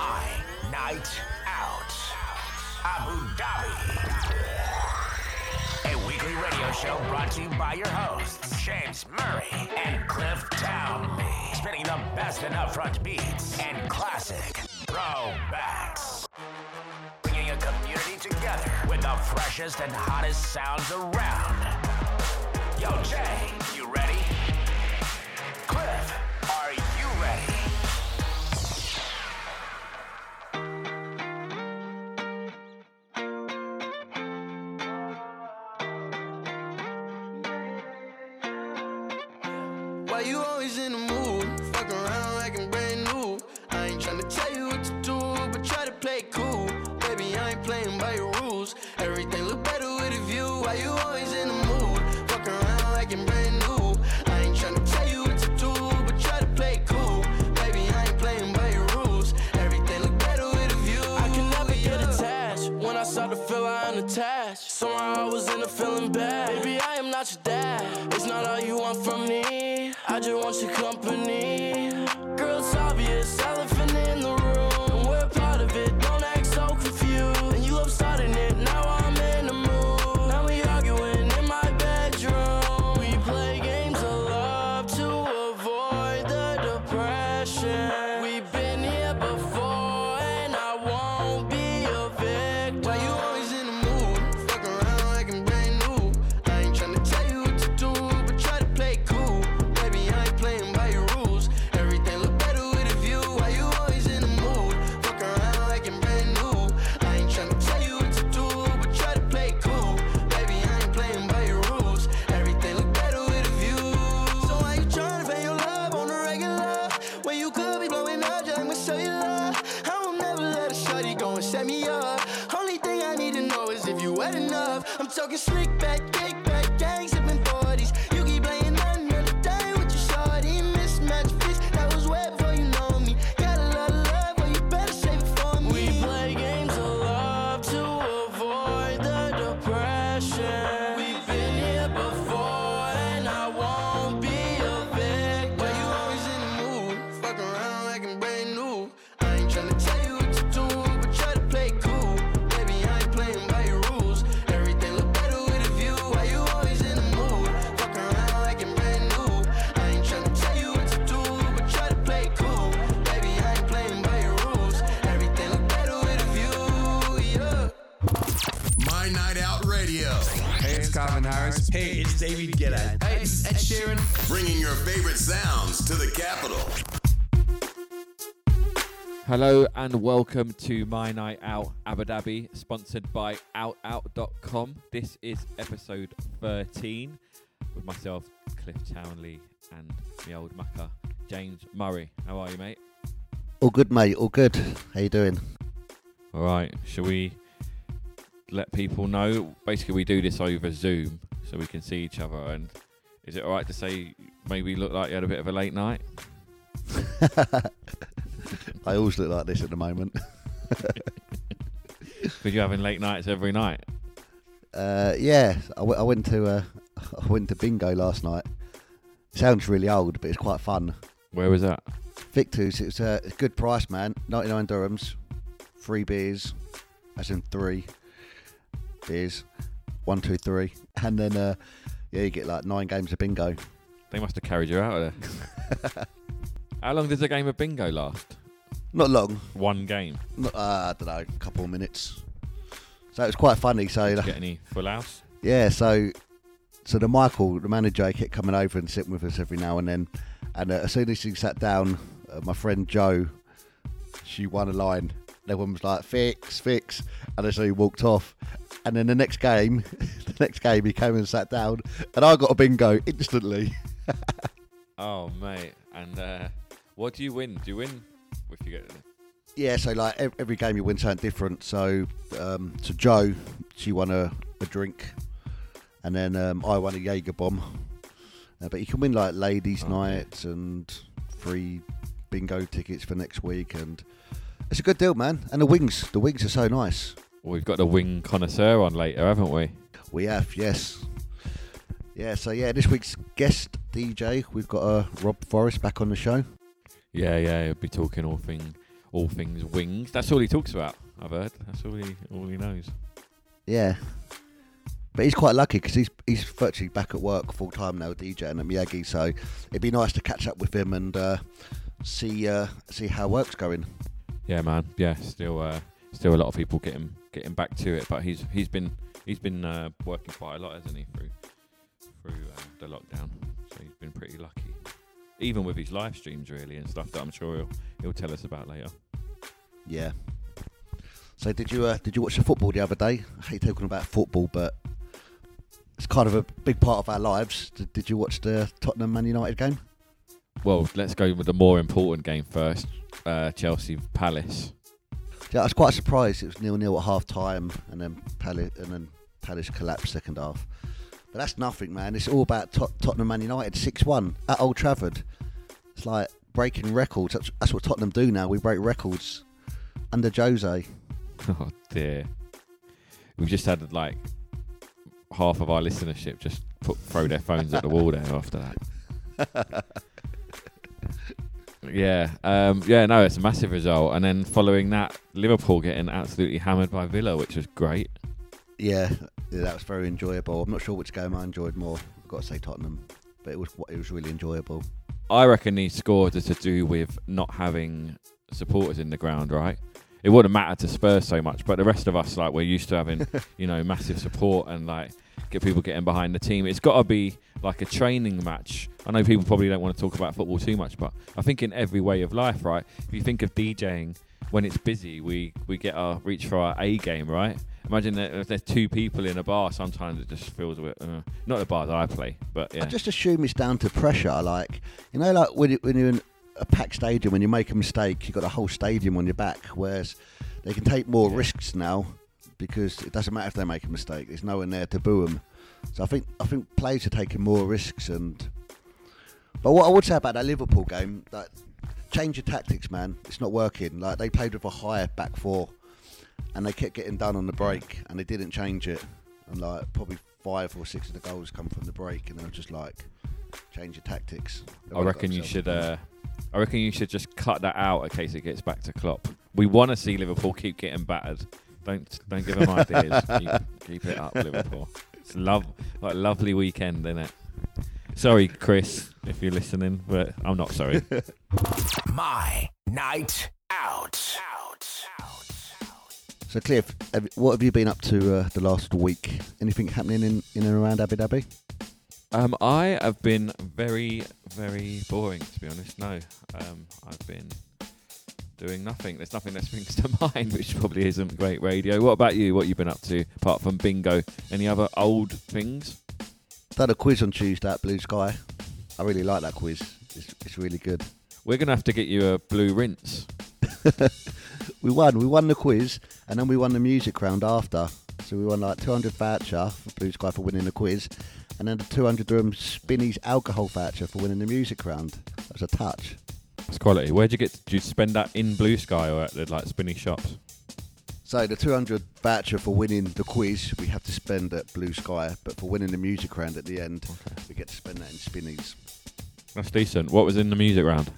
My Night Out. Abu Dhabi. A weekly radio show brought to you by your hosts, James Murray and Cliff Townley. Spinning the best in upfront beats and classic throwbacks. Bringing a community together with the freshest and hottest sounds around. Yo, Jay, you ready? And welcome to My Night Out Abu Dhabi, sponsored by OutOut.com. This is episode 13 with myself, Cliff Townley, and my old mucker, James Murray. How are you, mate? All good, mate. All good. How you doing? All right, shall we let people know? Basically, we do this over Zoom so we can see each other. And is it all right to say maybe you look like you had a bit of a late night? I always look like this at the moment. Because you're having late nights every night. Uh, yeah, I, w- I went to uh, I went to bingo last night. Sounds really old, but it's quite fun. Where was that? Victus, it's a it's a good price, man. Ninety nine dirhams, three beers, as in three beers, one, two, three, and then uh, yeah, you get like nine games of bingo. They must have carried you out of there. How long does a game of bingo last? Not long, One game. not, uh, I don't know, a couple of minutes. So it was quite funny. So Did you get any full house? Yeah, so so the Michael, the manager, he kept coming over and sitting with us every now and then. And uh, as soon as he sat down, uh, my friend Joe, she won a line. Everyone was like, "Fix, fix," and then so he walked off. And then the next game, the next game, he came and sat down, and I got a bingo instantly. Oh, mate. And uh, what do you win? Do you win if you get Yeah, so like every game you win something different. So, um, so Joe, she won a, a drink, and then um, I won a Jaeger bomb. Uh, but you can win like ladies' Okay. nights and free bingo tickets for next week, and it's a good deal, man. And the wings, the wings are so nice. Well, we've got the wing connoisseur on later, haven't we? We have, yes. Yeah, so yeah, this week's guest DJ, we've got uh, Rob Forrest back on the show. Yeah, yeah. He'll be talking all thing, all things wings. That's all he talks about. I've heard. That's all he all he knows. Yeah. But he's quite lucky because he's he's virtually back at work full time now, DJing at Miyagi. So it'd be nice to catch up with him and uh, see uh, see how work's going. Yeah, man. Yeah, still uh, still a lot of people getting getting back to it, but he's he's been he's been uh, working quite a lot, hasn't he, through through uh, the lockdown. So he's been pretty lucky, even with his live streams really and stuff that I'm sure he'll he'll tell us about later. Yeah. So did you uh, did you watch the football the other day? I hate talking about football, but it's kind of a big part of our lives. Did, did you watch the Tottenham Man United game? Well, let's go with the more important game first. Uh, Chelsea Palace. Yeah, I was quite surprised. It was nil nil at half time, and then Palace and then Palace collapsed second half. But that's nothing, man. It's all about Tot- Tottenham Man United six one at Old Trafford. It's like breaking records. That's, that's what Tottenham do now. We break records under Jose. Oh dear. We've just had like half of our listenership just put throw their phones at the wall there after that. yeah, um, yeah, no, it's a massive result. And then following that, Liverpool getting absolutely hammered by Villa, which was great. Yeah, that was very enjoyable. I'm not sure which game I enjoyed more. I've got to say Tottenham, but it was it was really enjoyable. I reckon these scores are to do with not having supporters in the ground, right? It wouldn't matter to Spurs so much, but the rest of us, like, we're used to having, you know, massive support and like get people getting behind the team. It's got to be like a training match. I know people probably don't want to talk about football too much, but I think in every way of life, right? If you think of DJing when it's busy, we we get our reach for our A game, right? Imagine that if there's two people in a bar, sometimes it just feels a bit. Uh, not the bars I play, but yeah. I just assume it's down to pressure. Like you know, like when, you, when you're in a packed stadium, when you make a mistake, you've got a whole stadium on your back. Whereas they can take more risks now because it doesn't matter if they make a mistake. There's no one there to boo them. So I think I think players are taking more risks. And but what I would say about that Liverpool game, that change your tactics, man. It's not working. Like they played with a higher back four, and they kept getting done on the break, and they didn't change it. And like probably five or six of the goals come from the break, and they were just like, change your tactics. They I reckon you should. Uh, I reckon you should just cut that out in case it gets back to Klopp. We want to see Liverpool keep getting battered. Don't don't give them ideas. keep, keep it up, Liverpool. It's love like lovely weekend, isn't it? Sorry, Chris, if you're listening, but I'm not sorry. My night out. out. So Cliff, have, what have you been up to uh, the last week? Anything happening in, in and around Abu Dhabi? Um, I have been very, very boring, to be honest. No, um, I've been doing nothing. There's nothing that springs to mind, which probably isn't great radio. What about you? What you been up to apart from bingo? Any other old things? Done a quiz on Tuesday at Blue Sky. I really like that quiz. It's, it's really good. We're gonna have to get you a blue rinse. We won. We won the quiz, and then we won the music round after. So we won like 200 voucher for Blue Sky for winning the quiz, and then the 200 dirham Spinneys alcohol voucher for winning the music round. That's a touch. It's quality. Where'd you get? Did you spend that in Blue Sky or at the like spinny shops? So the 200 voucher for winning the quiz we have to spend at Blue Sky, but for winning the music round at the end, we get to spend that in Spinneys. That's decent. What was in the music round?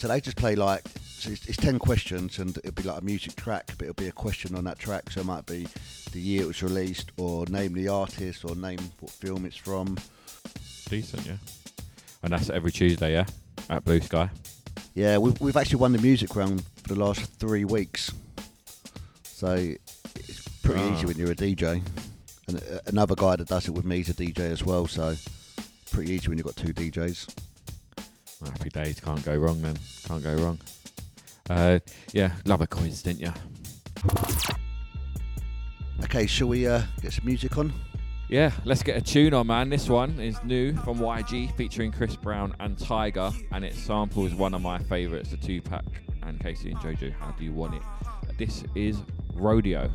So they just play like so it's, it's ten questions, and it'll be like a music track, but it'll be a question on that track. So it might be the year it was released, or name the artist, or name what film it's from. Decent, yeah. And that's every Tuesday, yeah, at Blue Sky. Yeah, we've, we've actually won the music round for the last three weeks. So it's pretty Ah. easy when you're a DJ. And uh, another guy that does it with me is a DJ as well. So pretty easy when you've got two DJs. Happy days. Can't go wrong then. Can't go wrong. Uh, yeah, love a quiz, didn't you? Okay, shall we uh, get some music on? Yeah, let's get a tune on, man. This one is new from YG featuring Chris Brown and Tyga, and it samples one of my favourites, the Tupac and K-Ci and JoJo. How do you want it? This is Rodeo.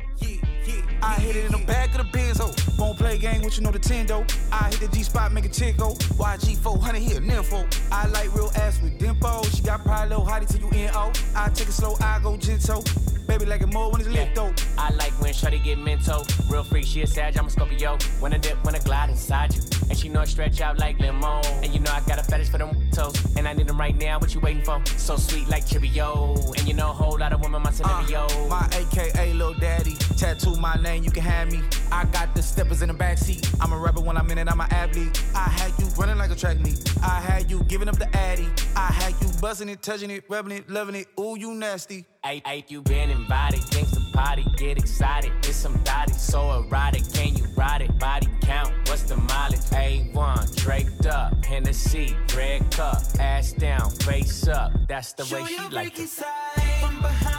I hit it in the back of the Benzo. Won't play game with you know the Tendo. I hit the G spot, make a chick go. YG 400 here, nympho. I like real ass with dimpo. She got pride, little hottie till you NO. I take it slow, I go gentle. Baby like it more when it's lit though. I like when Shorty get mental. Real freak, she a Sag, I'm a Scorpio. When I dip, when I glide inside you. And she know I stretch out like limo. And you know I got a fetish for them toes. And I need them right now, what you waiting for? So sweet like Cheerio. And you know a whole lot of women, my scenario. Uh, my AKA Lil Daddy. Tattoo my name, you can have me. I got the steppers in the backseat. I'm a rapper when I'm in it, I'm an athlete. I had you running like a track meet. I had you giving up the addy. I had you buzzing it, touching it, rubbing it, loving it. Ooh, you nasty. Hey, hey, you been invited, things to party, get excited. It's some body so erotic, can you ride it? Body count, what's the mileage? A1, draped up, Hennessy, red cup, ass down, face up. That's the way she like it. From behind,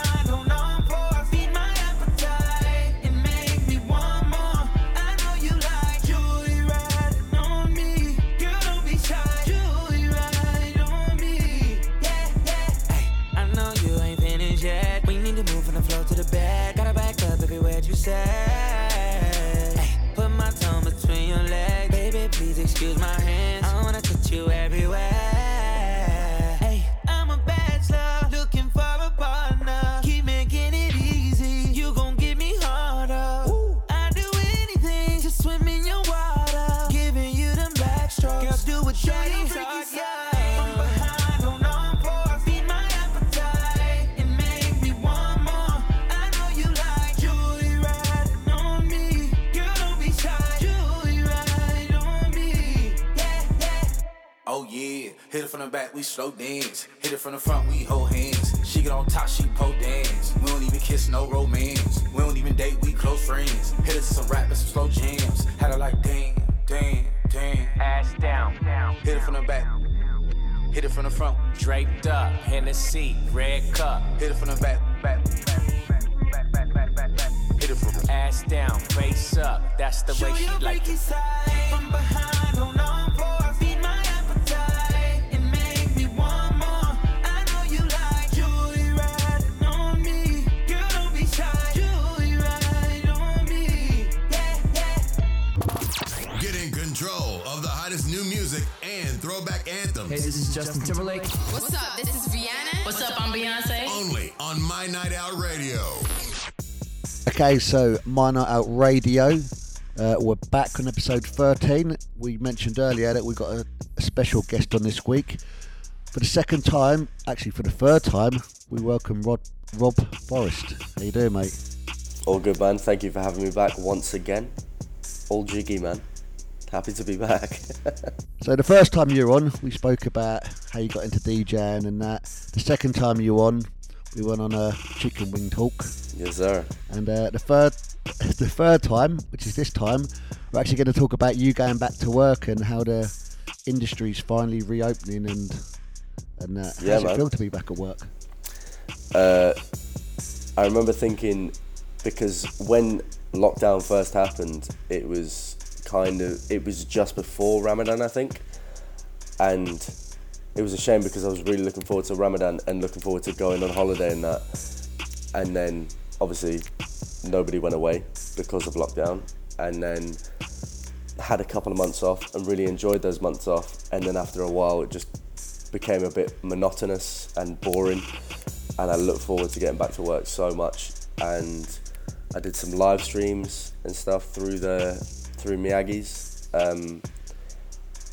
you. Put my tongue between your legs. Baby, please excuse my hands. I wanna touch you everywhere. From the back, we slow dance. Hit it from the front, we hold hands. She get on top, she pole dance. We don't even kiss, no romance. We don't even date, we close friends. Hit it to some rap and some slow jams. Had her like damn, damn, damn. Ass down, down. Hit it from the back, hit it from the front. Draped up, Hennessy, red cup, Hit it from the back, back, back, back, back, back, back, back. Hit it from ass down, face up. That's the way she like it. side from behind, oh, hold on this is Justin Timberlake. What's up? This is Rihanna. What's up? I'm Beyonce. Only on My Night Out Radio. Okay, so My Night Out Radio. Uh, we're back on episode 13. We mentioned earlier that we got a, a special guest on this week. For the second time, actually for the third time, we welcome Rod, Rob Forrest. How you doing, mate? All good, man. Thank you for having me back once again. All jiggy, man. Happy to be back. So the first time you were on, we spoke about how you got into DJing and that. The second time you were on, we went on a chicken wing talk. yes, sir. And uh, the third, the third time, which is this time, we're actually going to talk about you going back to work and how the industry's finally reopening and and uh, how Yeah, it feel to be back at work? Uh, I remember thinking because when lockdown first happened, it was kind of it was just before Ramadan, I think, and it was a shame because I was really looking forward to Ramadan and looking forward to going on holiday and that, and then obviously nobody went away because of lockdown, and then had a couple of months off and really enjoyed those months off, and then after a while it just became a bit monotonous and boring. And I look forward to getting back to work so much. And I did some live streams and stuff through the through Miyagi's, um,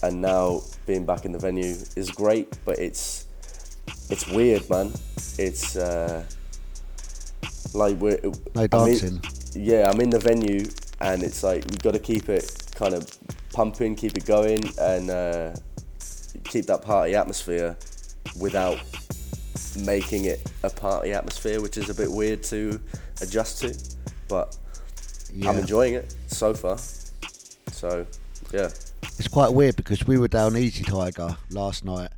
and now being back in the venue is great, but it's it's weird, man. It's uh, like we're No I'm in- dancing. yeah, I'm in the venue, and it's like we got to keep it kind of pumping, keep it going, and uh, keep that party atmosphere without making it a party atmosphere, which is a bit weird to adjust to. But I'm enjoying it so far. So, yeah. It's quite weird because we were down Easy Tiger last night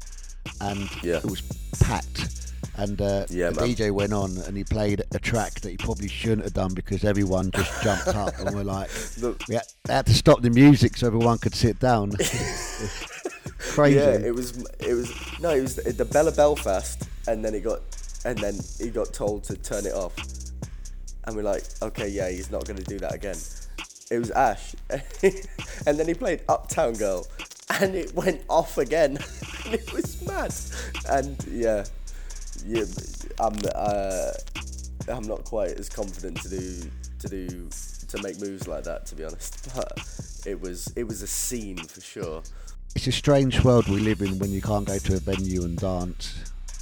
and Yeah. it was packed. And uh, Yeah, the man. DJ went on and he played a track that he probably shouldn't have done because everyone just jumped up and we're like, we had, had to stop the music so everyone could sit down. Crazy. Yeah, it was. It was no, it was the Bella Belfast, and then it got, and then he got told to turn it off, and we're like, okay, yeah, he's not going to do that again. It was Ash, and then he played Uptown Girl, and it went off again, and it was mad, and yeah, yeah, I'm. Uh, I'm not quite as confident to do to do to make moves like that, to be honest. But it was it was a scene for sure. It's a strange world we live in when you can't go to a venue and dance.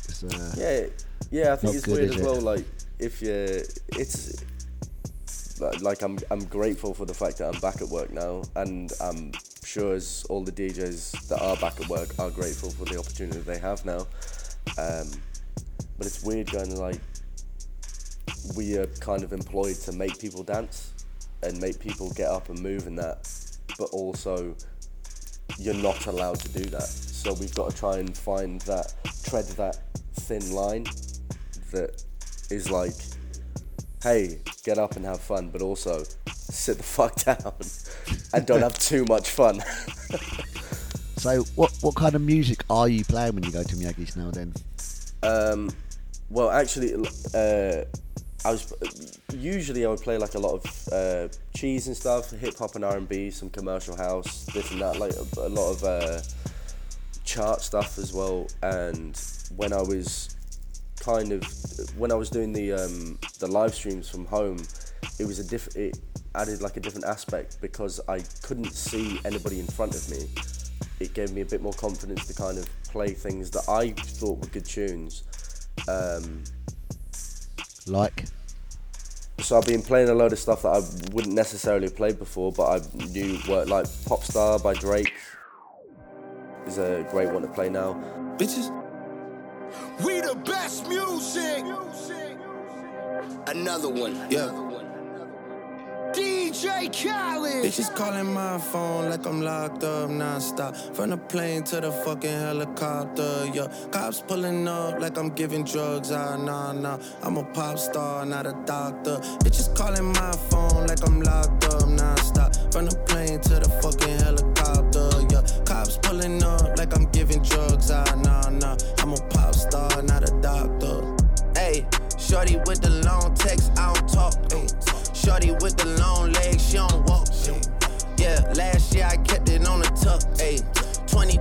It's, uh, Yeah, yeah. I think it's good, weird as it? well. Like if you, it's like, I'm I'm grateful for the fact that I'm back at work now, and I'm sure as all the DJs that are back at work are grateful for the opportunity they have now. Um, but it's weird going like we are kind of employed to make people dance and make people get up and move and that, but also you're not allowed to do that. So we've got to try and find that, tread that thin line that is like, hey, get up and have fun, but also sit the fuck down and don't have too much fun. so, what what kind of music are you playing when you go to Miyagi's now? Then, Um, well, actually, uh, I was usually I would play like a lot of uh, cheese and stuff, hip hop and R and B, some commercial house, this and that, like a, a lot of uh, chart stuff as well. And when I was kind of when I was doing the um, the live streams from home, it was a diff- it added like a different aspect because I couldn't see anybody in front of me. It gave me a bit more confidence to kind of play things that I thought were good tunes. Um, like, so I've been playing a load of stuff that I wouldn't necessarily have played before, but I knew were like Popstar by Drake is a great one to play now. Bitches. We the best music. Another one. Yeah. Another one. DJ Khaled. Bitches calling my phone like I'm locked up non-stop. From the plane to the fucking helicopter, yeah. Cops pulling up like I'm giving drugs, ah, nah, nah. I'm a pop star, not a doctor. Bitches calling my phone like I'm locked up non-stop. From the plane to the fucking helicopter, yeah. Cops pulling up like I'm giving drugs, ah, nah, nah. Shorty with the long text, I don't talk. Ay. Shorty with the long legs, she don't walk. Mm. Yeah, last year I kept it on the tuck. Ayy,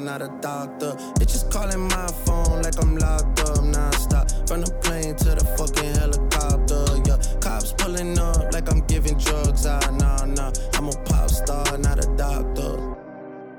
not a doctor. Bitches calling my phone like I'm locked up non-stop. From the plane to the fucking helicopter, yeah. Cops pulling up like I'm giving drugs, ah, nah, nah. I'm a pop star, not a doctor.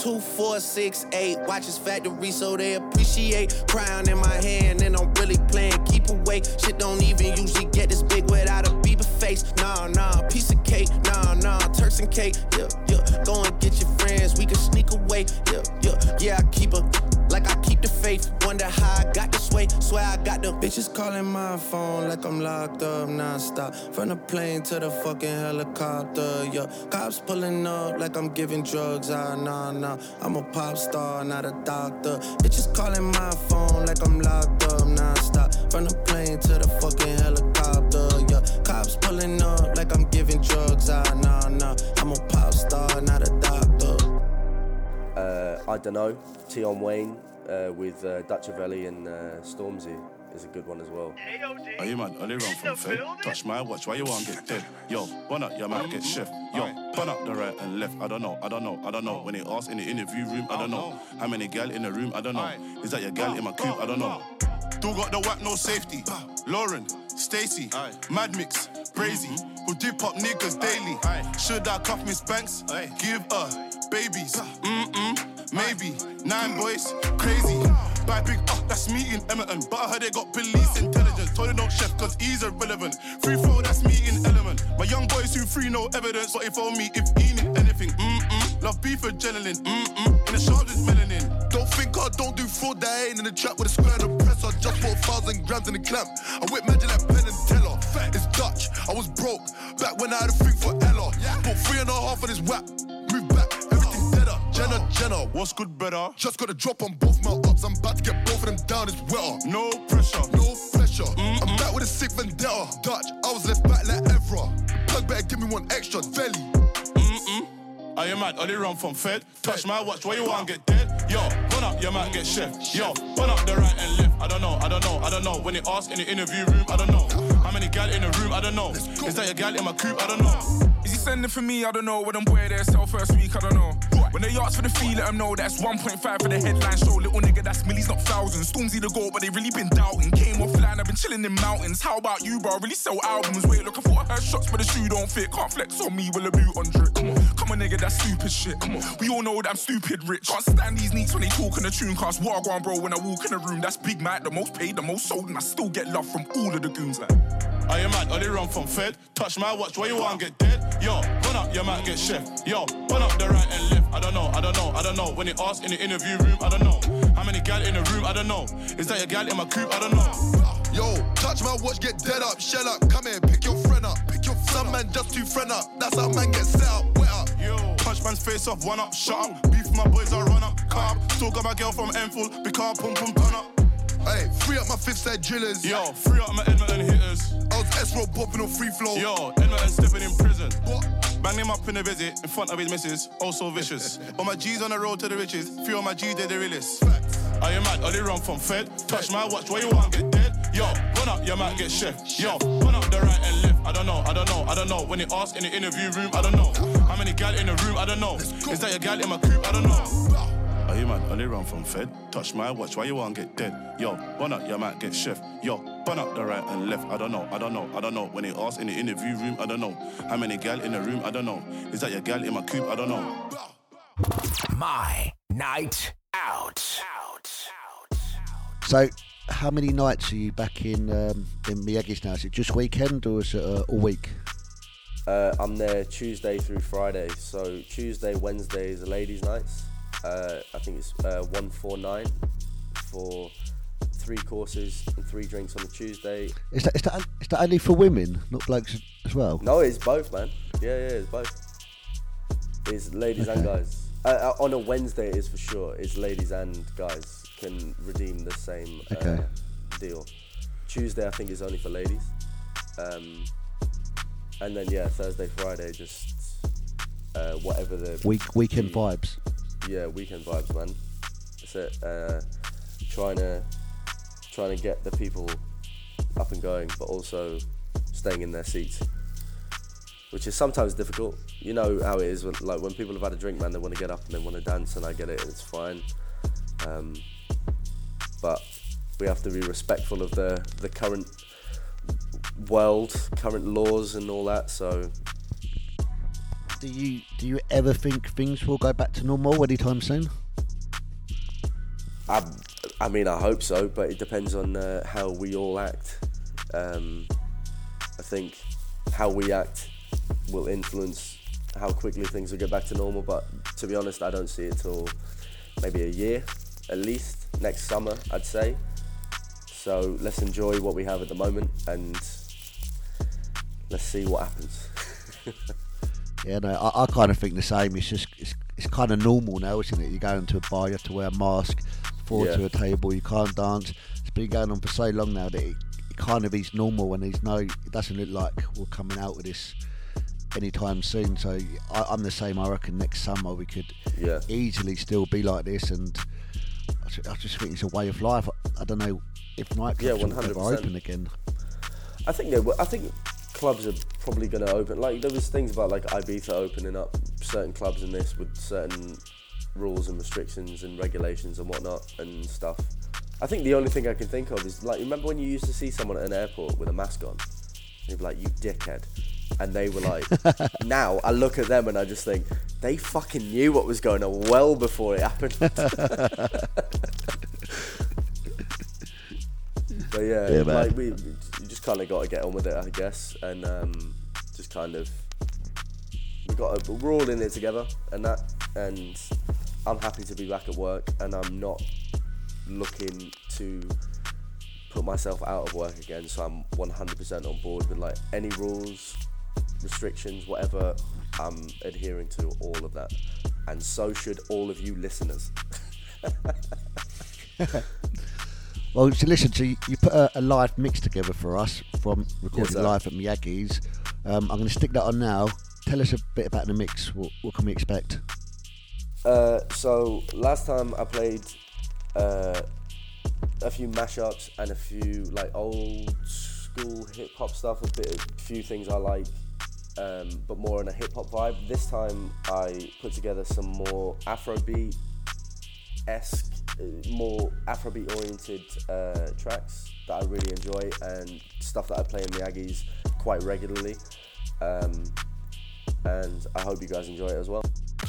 Two, four, six, eight. Watches factory so they appreciate. Crown in my hand and I'm really playing keep away. Shit don't even usually get this big without a Bieber face. Nah, nah, piece of cake. Nah, nah, Turks and cake. Yeah, yeah. Go and get your friends. We can sneak away. Yeah, yeah. Yeah, I keep a like I keep the faith. Wonder how I got this way. Swear I got the bitches calling my phone like I'm locked up non-stop. From the plane to the fucking helicopter. Yeah, cops pulling up like I'm giving drugs. Ah, nah, nah. I'm a pop star, not a doctor. Bitches calling my phone like I'm locked up non-stop. From the plane to the fucking helicopter. Yeah, cops pulling up like I'm giving drugs. Ah, nah, nah. I'm a pop star, not a doctor. Uh, I don't know, Tion Wayne uh, with uh, Dutchavelli and uh, Stormzy. is a good one as well. Are you man? Only run from Fed. Touch my watch, why you want get dead? Yo, burn up your man, get chef. Yo, burn up the right and left. I don't know, I don't know, I don't know. When they ask in the interview room, I don't know. How many gal in the room, I don't know. Is that your gal in my coop? I don't know. Still got the whack, no safety. Lauren, Stacy, Mad Mix, Brazy, who dip up niggas daily. Should I cuff Miss Banks? Give her babies. Mm-mm, maybe. Nine boys, crazy. Buy big, uh, that's me in Edmonton. But I heard they got police intelligence. Told them don't chef, cause he's irrelevant. Free throw, that's me in Element. My young boys who free, no evidence. But if on me, if he need anything, mm-mm. Love beef adrenaline, mm-mm. In the is melanin. Don't think I don't do fraud, that ain't in the trap with a square and a press. I just bought thousand grams in the clamp. I whip magic like Penn and Teller. It's Dutch, I was broke back when I had a thing for Ella. Bought three and a half of this whap. Move back, everything's deader. Jenna, Jenna, what's good, better? Just got a drop on both my ups. I'm about to get both of them down, it's wetter. No pressure, no pressure. I'm back with a sick vendetta. Dutch, I was left back like Evra. Plug better give me one extra, Velly. Mm-mm. Are you mad? Only run from Fed. Touch my watch, where you want get dead? Yo, run up your man, get chef. Yo, run up the right and left. I don't know, I don't know, I don't know. When they ask in the interview room, I don't know. How many gal in the room, I don't know. Is that your gal in my coop? I don't know. Sending for me? I don't know. When I'm boy there, sell first week, I don't know. When they ask for the fee, let them know that's 1.5 for the headline show. Little nigga, that's millies, not thousands. Stormzy the goal, but they really been doubting. Came offline, I've been chilling in mountains. How about you, bro? Really sell albums. Wait, look, I thought I heard shots, but the shoe don't fit. Can't flex on me with a boot on drip. Come on, come on, nigga, that's stupid shit. Come on, we all know that I'm stupid rich. Can't stand these neeks when they talk in the tune cast. What I on, bro, when I walk in the room, that's Big Mac, the most paid, the most sold, and I still get love from all of the goons. Like, Are you mad? Only run from Fed. Touch my watch, why you want to get dead? Yo, burn up your man, get chef. Yo, burn up the right and left. I don't know, I don't know, I don't know. When they ask in the interview room, I don't know. How many gal in the room, I don't know. Is that your gal in my coop? I don't know. Yo, touch my watch, get dead up, shell up, come here, pick your friend up. Pick your Some man just too friend up, that's how man get set up, wet up. Yo, punch man's face off, one up, shut up. Beef my boys, I run up, carb. Still got my girl from Enfield, big car, pum pum, turn up. Hey, free up my fifth side drillers. Yo, free up my Edmonton hitters. S-Row popping on free flow. Yo, Edmonton stepping in prison. What? Bang him up in a visit in front of his missus, oh so vicious. All my G's on the road to the riches, few of my G's they're the realest. Are you mad? Only run from Fed. Touch my watch, why you want get dead? Yo, run up, your man get chef. Yo, run up the right and left. I don't know, I don't know, I don't know. When they ask in the interview room, I don't know. How many gal in the room, I don't know. Is that your gal in my coop? I don't know. Are you man? Only run from Fed. Touch my watch, why you want get dead? Yo, run up, your man get chef. Yo, burn up the right and left. I don't know, I don't know, I don't know. When they ask in the interview room, I don't know. How many gal in the room, I don't know. Is that your gal in my coop? I don't know. My night out. So, how many nights are you back in um, in Miyagi now? Is it just weekend or is it uh, all week? Uh, I'm there Tuesday through Friday. So Tuesday, Wednesday is the ladies' nights. Uh, I think it's uh, one four nine for three courses and three drinks on the Tuesday. Is that is that is that only for women, not blokes as well? No, it's both, man. Yeah, yeah, it's both. It's ladies and guys. Uh, uh, on a Wednesday, it is for sure. It's ladies and guys can redeem the same uh, Okay. deal. Tuesday, I think, is only for ladies. Um, and then yeah, Thursday, Friday, just uh, whatever the Week weekend vibes. Yeah, weekend vibes, man. It. Uh, trying to trying to get the people up and going, but also staying in their seats, which is sometimes difficult. You know how it is when like when people have had a drink, man. They want to get up and they want to dance, and I get it, and it's fine. Um, but we have to be respectful of the the current world, current laws, and all that. So Do you do you ever think things will go back to normal anytime soon? I, I mean, I hope so, but it depends on uh, how we all act. Um, I think how we act will influence how quickly things will get back to normal. But to be honest, I don't see it till maybe a year at least next summer, I'd say. So let's enjoy what we have at the moment and let's see what happens. Yeah, no, I, I kind of think the same. It's just it's, it's kind of normal now, isn't it? You go into a bar, you have to wear a mask, forward Yeah. to a table, you can't dance. It's been going on for so long now that it, it kind of is normal, and there's no, it doesn't look like we're coming out of this anytime soon. So I, I'm the same. I reckon next summer we could Yeah. easily still be like this, and I ju- I just think it's a way of life. I, I don't know if nightclubs Yeah, will ever 100%. open again. I think they will. I think clubs are probably going to open. Like there was things about like Ibiza opening up certain clubs in this with certain rules and restrictions and regulations and whatnot and stuff. I think the only thing I can think of is like remember when you used to see someone at an airport with a mask on, you'd be like, "You dickhead," and they were like. now I look at them and I just think they fucking knew what was going on well before it happened. But yeah, Yeah, like we, just kind of got to get on with it, I guess, and um, just kind of we got to, we're all in it together, and that, and I'm happy to be back at work, and I'm not looking to put myself out of work again. So I'm 100% on board with like any rules, restrictions, whatever. I'm adhering to all of that, and so should all of you listeners. Well, so listen, so you, you put a, a live mix together for us from recorded sir. live at Miyagi's. Um, I'm going to stick that on now. Tell us a bit about the mix. What, what can we expect? Uh, so last time I played uh, a few mashups and a few like old school hip hop stuff, a bit, a few things I like, um, but more in a hip hop vibe. This time I put together some more Afrobeat esque, more Afrobeat oriented uh, tracks that I really enjoy and stuff that I play in the Aggies quite regularly. Um, and I hope you guys enjoy it as well.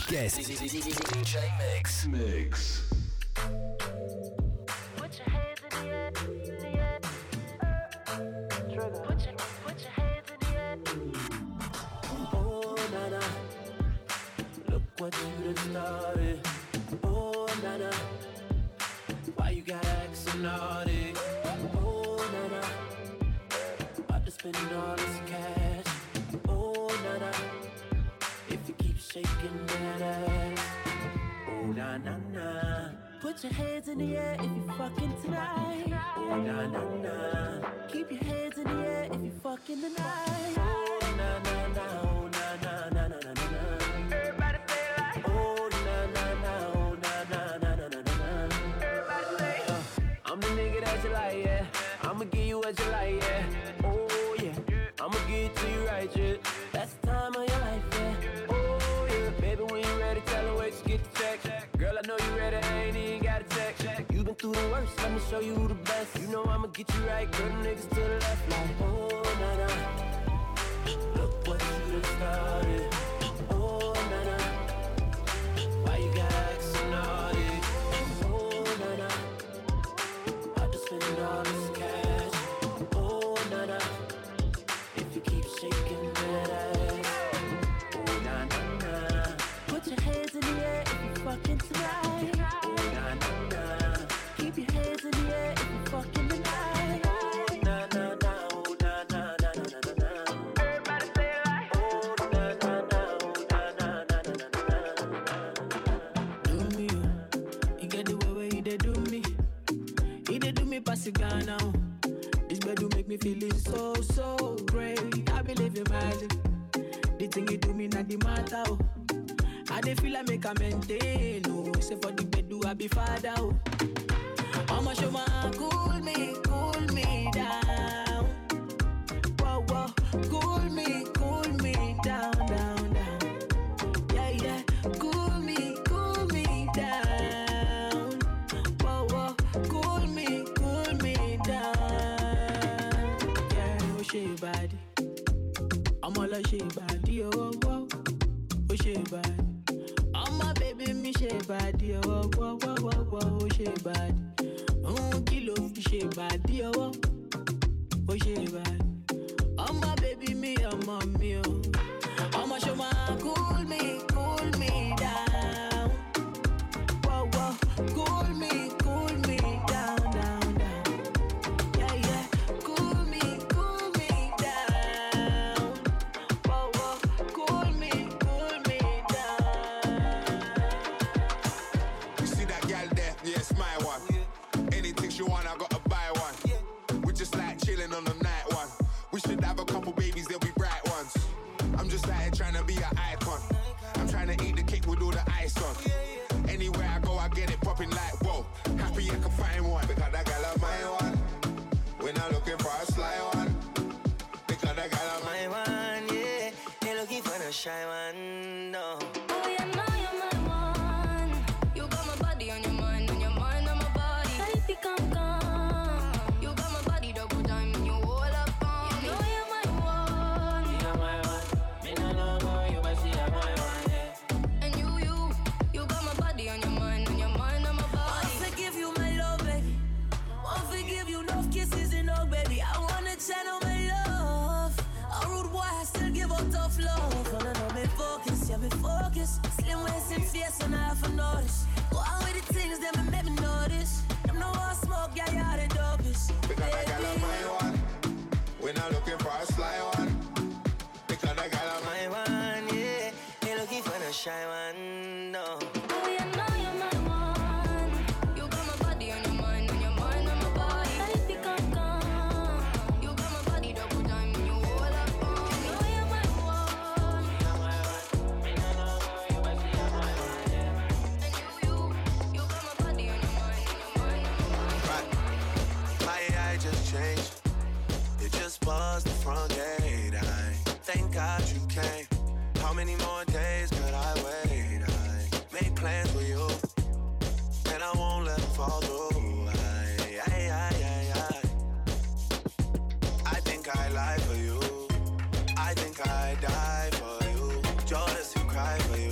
Yes. DJ Mix. Mix. Oh, nana, look what you done started. Naughty? Oh, nana, about to spend all this cash. Oh, nana, if you keep shaking that ass. Oh, na na na. Put your hands in the air if you're fucking tonight. Oh, na na na. Keep your hands in the air if you're fucking tonight. Oh, na na na. Na na You the worst, let me show you the best. You know I'ma get you right, girl, niggas to the left, like oh na na. Look what you done started. Pass now. This bed make me feeling so so great. I believe in magic. The thing you do me not the matter. Oh. I dey feel like make a maintain. Oh, say for the bed do I be father. Oh. I'ma show my cool me Oh shit body. I'ma let shit body, oh whoa, oh shit body. I'ma baby me shit body, oh whoa whoa whoa whoa, oh shit body. Mm, kilo fi ṣe oh whoa, oh shit body. I'ma baby me, ọmọ mi o. Popping like many more days could I wait? I make plans for you, and I won't let them fall through. I, I, I, I, I, I think I lie for you. I think I die for you. Joy, you cry for you.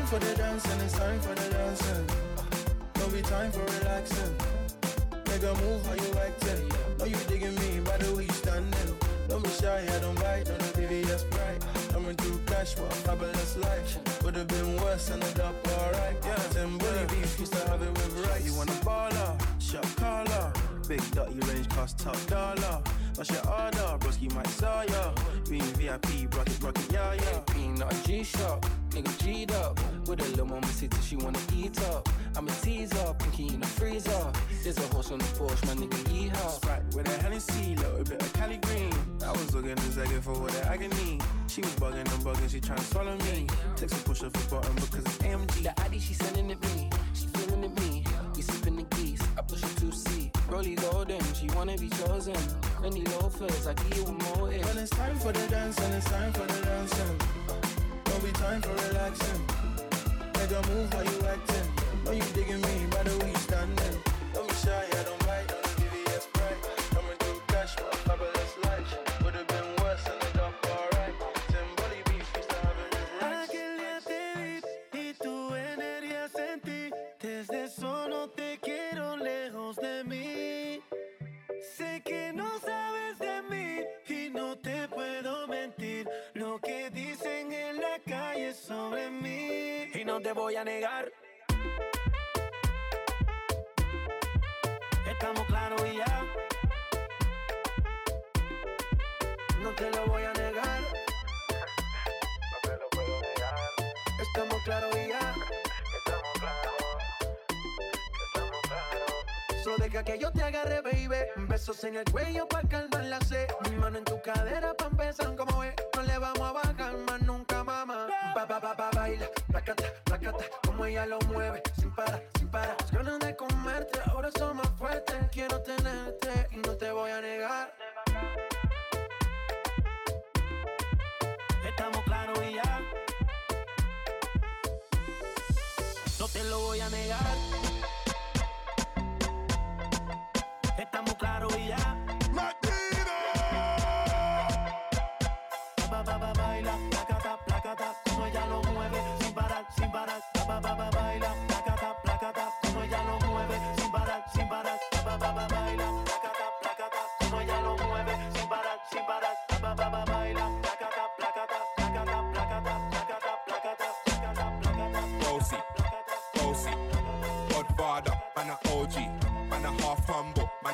Time for the dancing, it's time for the dancing. No be time for relaxing. Make a move, how you acting? Know you digging me by the way you standing. Don't be shy, I don't bite, don't the VVS bright. Coming through cash for a fabulous life. Would've been worse, ended up alright. Yeah, ten bully beef, used to have it with rice. You want a baller, shop caller. Big dirty range cost top dollar. What's your order? Broski might saw ya. Green VIP, rocket, rocket, yeah, yeah. Peanut G-Shock, nigga G'd up With a little mama till she wanna eat up I'm a teaser, pinky in the freezer There's a horse on the porch, my nigga yeehaw Sprite with a Hennessy, little bit of Cali Green. I was looking a second for what I could need. She was bugging and bugging, she tryna swallow me. Text a push up for button because it's AMG. The ID she sending it me, she feeling it me We sipping the geese, I push it to C Rolly golden, she wanna be chosen Fendi loafers, I give you motive When it's time for the dance, dancing, it's time for the dancing. Don't be time for relaxing. A move, how you acting? Know you digging me by the way you standing. Don't be shy, I don't don't give you a sprite. Coming through cash a fabulous life. Would've been worse, alright. Have it with rice. Aquel día te vi y tu energía sentí. Desde te quiero lejos de mí. Sé que no sabes de mí y no te puedo mentir. Lo que dicen en la calle sobre mí. No te voy a negar. Estamos claros y ya. No te lo voy a negar. Estamos claros y ya. Solo deja que yo te agarre, baby. Besos en el cuello pa' calmar la sed. Mi mano en tu cadera pa' empezar como ves. No le vamos a bajar más nunca, mamá. Ella lo mueve. Sin parar, sin parar. Las ganas de comerte. Ahora son más fuertes. Quiero tenerte y no te voy a negar. Estamos claros y ya. No te lo voy a negar.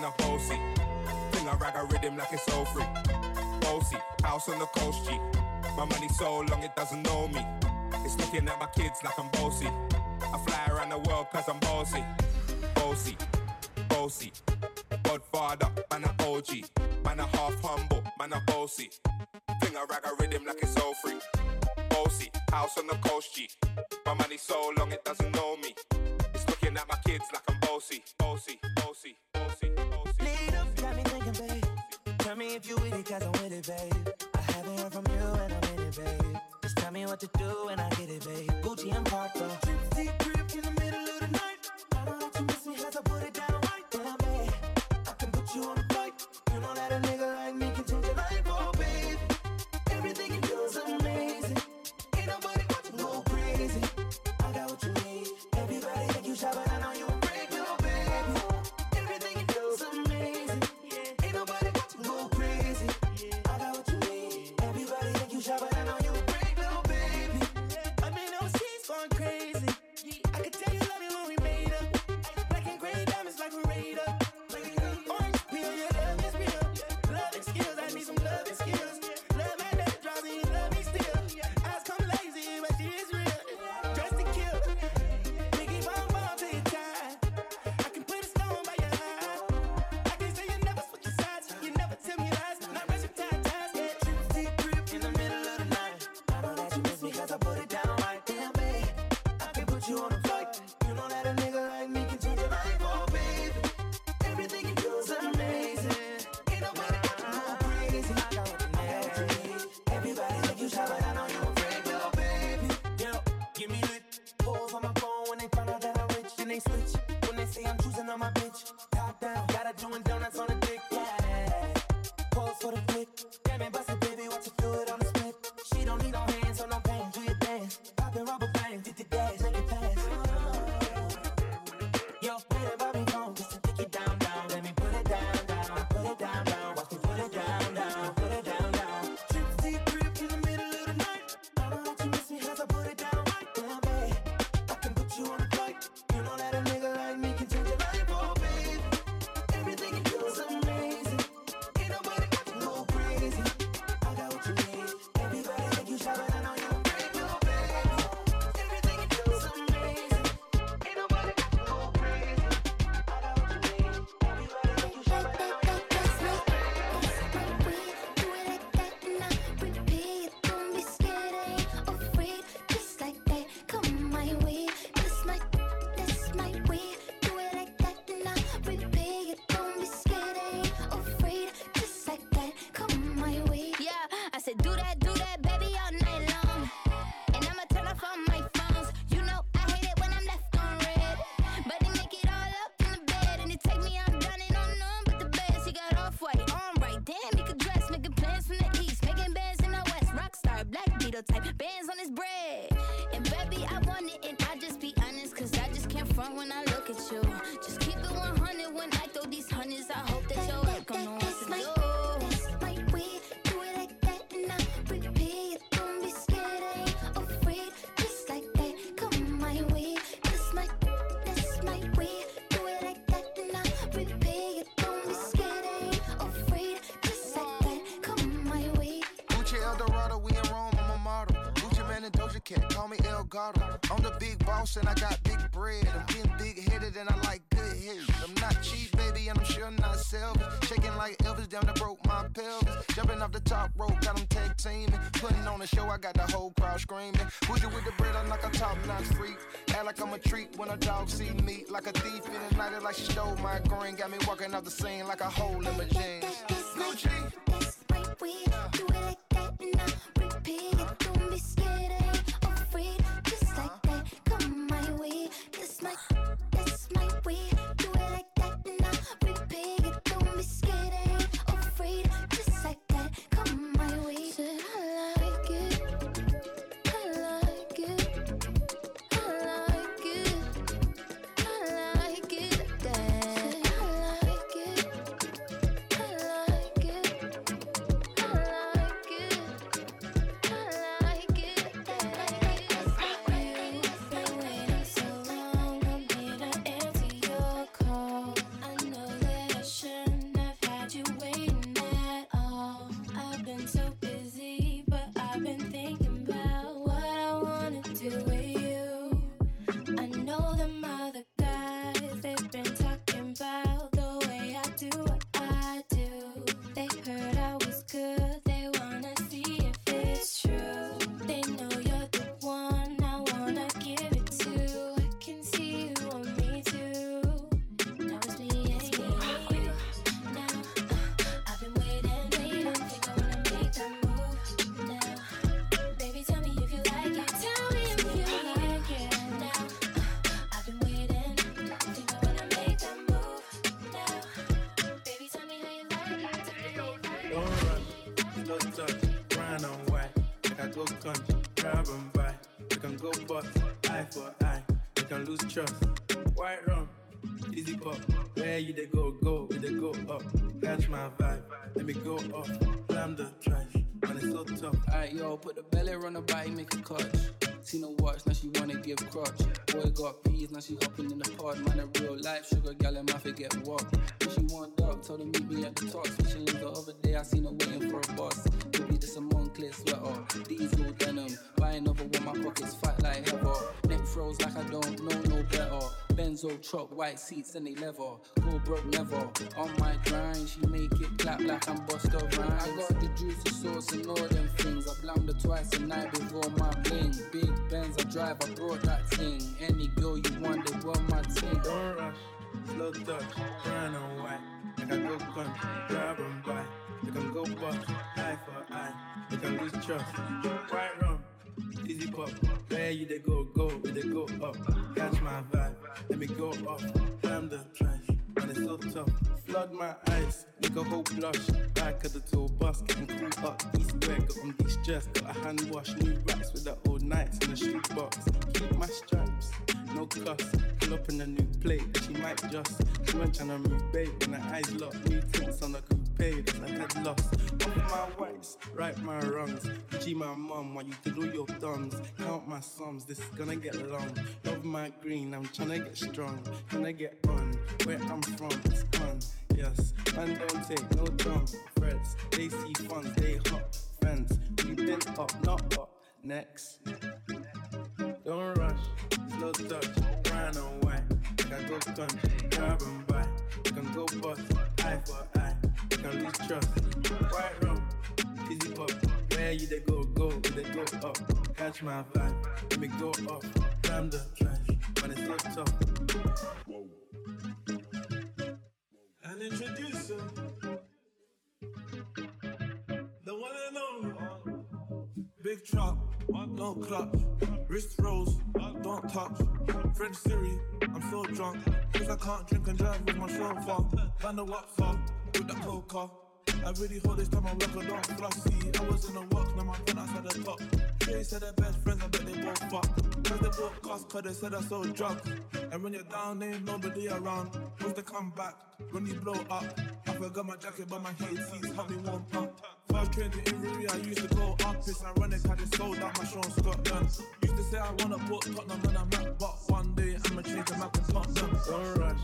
Man a bossy. Thing a rag a rhythm like it's all free. Bossy, house on the coast G. My money so long it doesn't know me. It's looking at my kids like I'm bossy. I fly around the world cause I'm bossy. Bossy, bossy, Godfather, man a OG, man a half humble, man a bossy. Thing a rag a rhythm like it's all free. Bossy, house on the coast G. My money so long it doesn't know me. It's looking at my kids like I'm bossy, bossy, bossy, bossy, Tell me if you with it, cause I'm with it, babe. I haven't heard from you and I'm in it, babe. Just tell me what to do and I get it, babe. Gucci and Parker. Trip, deep, grip in the middle of the night. I know that you miss me as I type, and I got go. Slam the trash, man, it's so tough. Alright, yo, put the belly on the body, make a clutch. Seen her watch, now she wanna give crutch. Boy got peas, now she hopping in the pod. Man, a real life sugar gal, and my forget what. She want dog, told her meet me at the top. Switching the other day, I seen her waiting for a bus. Maybe this a Moncler sweater, diesel denim. Buy another one, my pockets fat like ever. Neck froze like I don't know no better. Benzo truck, white seats, and they leather. Go broke never. On my grind, she make it clap like I'm Busta Rhymes. I got the juicy sauce and all them things. I blammed her twice a night before my bling. Big Benz I drive, I brought that thing. Any girl you want, they want my thing. Don't rush, slow touch, brown and white. Like I go country, grab and buy. We can go bust, eye for eye. We can lose trust. White rum, easy pop. Where you they go, go, we they go up. Catch my vibe, let me go up. Slam the trash, man, it's so tough. Flood my eyes, make a whole blush. Back of the tour bus, getting cool up. East where got on de-stress. Got a hand wash, new racks with the old nights in the street box. Keep my stripes, no cuss. Pull up in a new plate, she might just. She went tryna move bait, when her eyes locked. New tints on the coupe, that's a head loss. Off my whites, right my wrongs. G my mum, while you did all your thumbs. Count my sums, this is gonna get long. Love my green, I'm tryna get strong. Tryna get on, where I'm from, it's on. Yes, man don't take no dumb threats. They see funds, they hop fence. We been up, not up. Next. Don't rush, slow touch, white. Like I go country, grab and buy. Can go bust, eye for eye. We can lose trust. White rum, easy pop. Where you they go, go, they go up. Catch my vibe, let me go up. Slam the trash, but it's so tough. And introduce her. Big truck, no clutch. Wrist rolls, don't touch. French Siri, I'm so drunk. Cause I can't drink and drive with my chauffeur. Find the WhatsApp with the poker. I really hold this time I'm rockin' don't flossy. I was in the work, now my pen outside the top. They said they're best friends, I bet they both fuck. Cause they both cost, cause they said I sold drugs. And when you're down, there ain't nobody around. Who's come back, When you blow up, I forgot my jacket, but my heat seats help me warm up. First train to Inverness, I used to go up. It's ironic, I just sold out my show in Scotland. Used to say I wanna put Tottenham on a map, but one day I'ma change the map and Tottenham. Don't rush,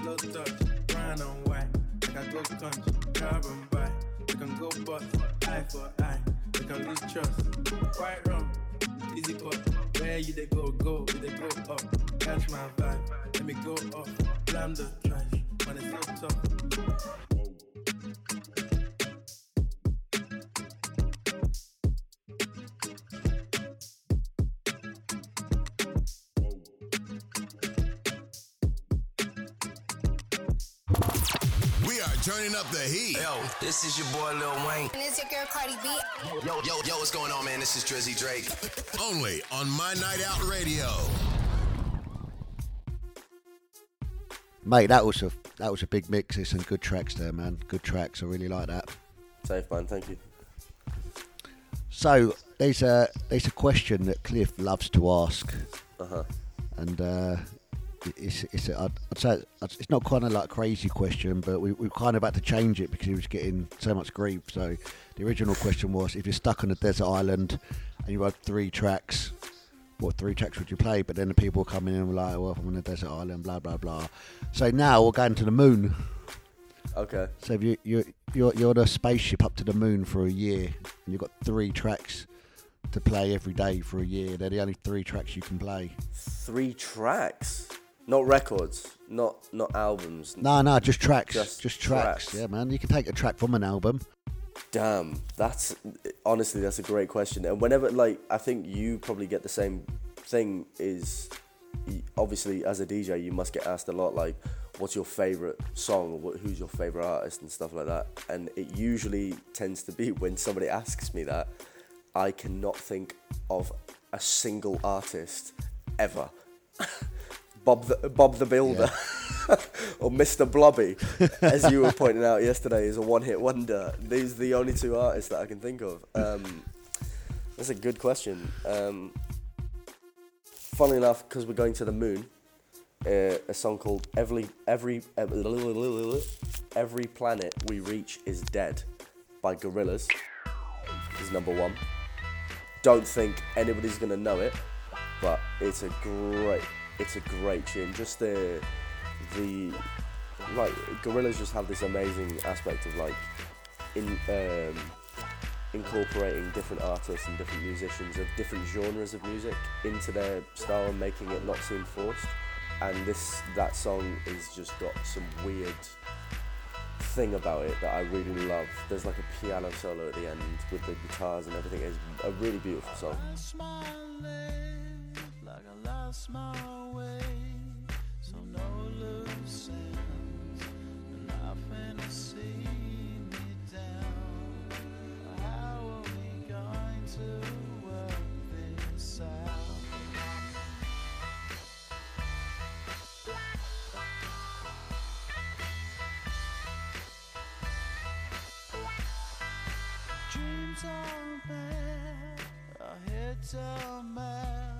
slow touch, brown and white. Like I go guns, grab and buy. We can go bust, eye for eye. We can lose trust. Quite wrong, easy cut. Where you they go, go, you they go up. Catch my vibe, let me go up. Blam the trash, when it's so tough. Turning up the heat. Yo, this is your boy Lil Wayne. And it's your girl Cardi B. Yo, yo, yo, what's going on, man? This is Drizzy Drake. Only on My Night Out Radio. Mate, that was a that was a big mix. There's some good tracks there, man. Good tracks. I really like that. Safe man, thank you. So there's a there's a question that Cliff loves to ask, Uh-huh. and uh, it's it's a, I'd, I'd say it's not kind of like a crazy question, but we we kind of had to change it because he was getting so much grief. So the original question was, if you're stuck on a desert island and you had three tracks, what three tracks would you play? But then the people were coming in and were like, well, if I'm on a desert island, blah blah blah. So now we're going to the moon. Okay. So if you you you're, you're on a spaceship up to the moon for a year, and you've got three tracks to play every day for a year. They're the only three tracks you can play. Three tracks, not records, not not albums. No, no, just tracks. Just, Just, tracks. Yeah, man. You can take a track from an album. Damn, that's honestly that's a great question. And whenever like I think you probably get the same thing is obviously as a DJ you must get asked a lot like what's your favorite song or what, who's your favorite artist and stuff like that. And it usually tends to be when somebody asks me that I cannot think of a single artist ever. Bob the Bob the Builder or Mr. Blobby, as you were pointing out yesterday, is a one-hit wonder. These are the only two artists that I can think of. Um, that's a good question. Um, funnily enough, because we're going to the moon, uh, a song called "Every Every Every Planet We Reach Is Dead" by Gorillaz is number one. Don't think anybody's gonna know it, but it's a great, it's a great tune. Just the the like Gorillaz just have this amazing aspect of like in um, incorporating different artists and different musicians of different genres of music into their style and making it not seem forced. And this that song is just got some weird thing about it that I really love. There's like a piano solo at the end with the guitars and everything. It's a really beautiful song. Lost my way. So no loose ends, nothing to see me down. How are we going to work this out? Dreams are bad,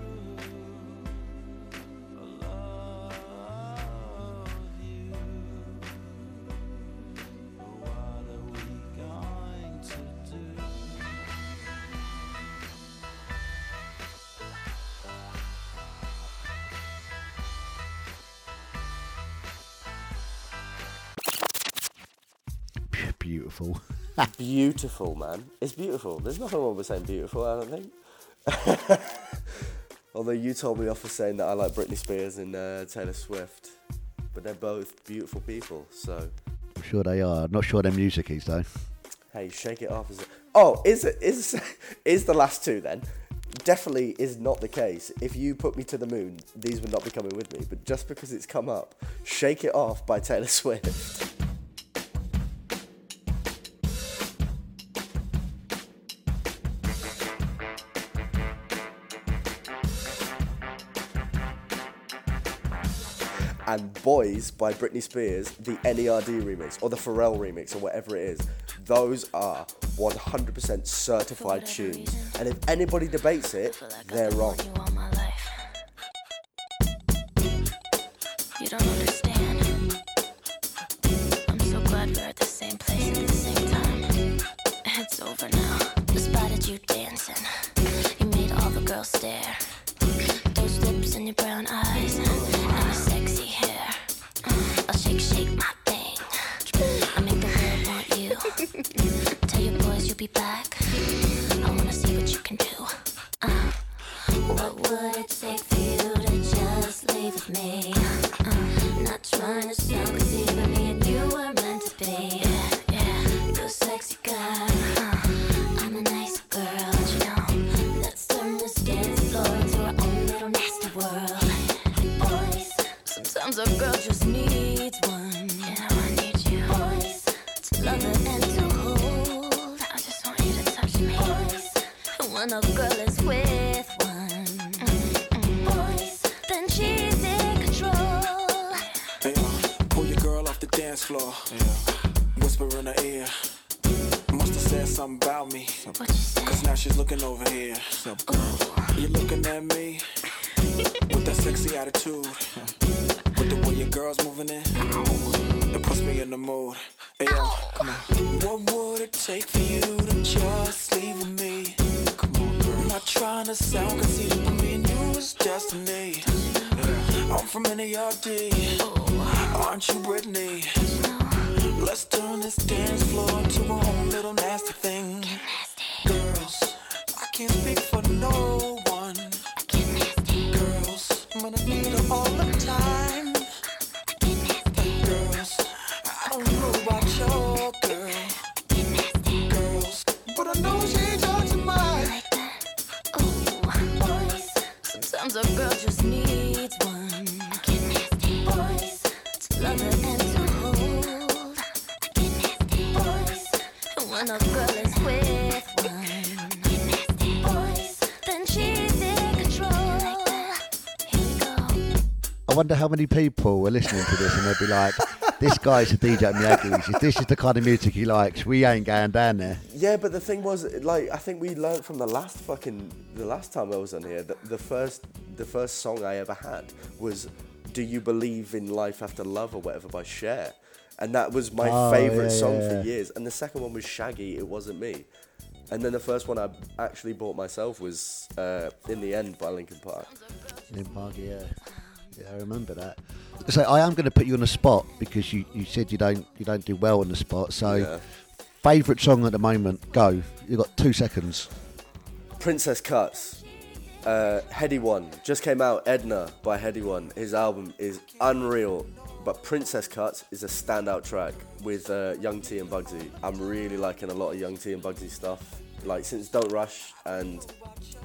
Beautiful. beautiful, man. It's beautiful. There's nothing wrong with saying beautiful, I don't think. Although you told me off for saying that I like Britney Spears and uh, Taylor Swift, but they're both beautiful people. So, I'm sure they are. Not sure their music is though. hey, shake it off. As a- oh, is it is is the last two then? Definitely is not the case. If you put me to the moon, these would not be coming with me. But just because it's come up, "Shake It Off" by Taylor Swift. And Boys by Britney Spears, the NERD remix or the Pharrell remix or whatever it is. Those are 100% certified tunes. And if anybody debates it, they're wrong. I wonder how many people are listening to this and they'll be like, this guy's a DJ at Miyagi's. If this is the kind of music he likes, we ain't going down there. Yeah, but the thing was, like, I think we learned from the last fucking the last time I was on here that the first the first song I ever had was "Do You Believe in Life After Love" or whatever by Cher, and that was my Oh, favorite yeah, song yeah, for years. And the second one was Shaggy, "It Wasn't Me," and then the first one I actually bought myself was uh, "In the End" by Linkin Park. In Park, yeah. Yeah, I remember that. So I am going to put you on the spot because you, you said you don't you don't do well on the spot. So, Yeah. favourite song at the moment? Go. You've got two seconds. Princess Cuts. Uh, Headie One just came out. Edna by Headie One. His album is unreal, but Princess Cuts is a standout track with uh, Young T and Bugsey. I'm really liking a lot of Young T and Bugsey stuff. Like since Don't Rush, and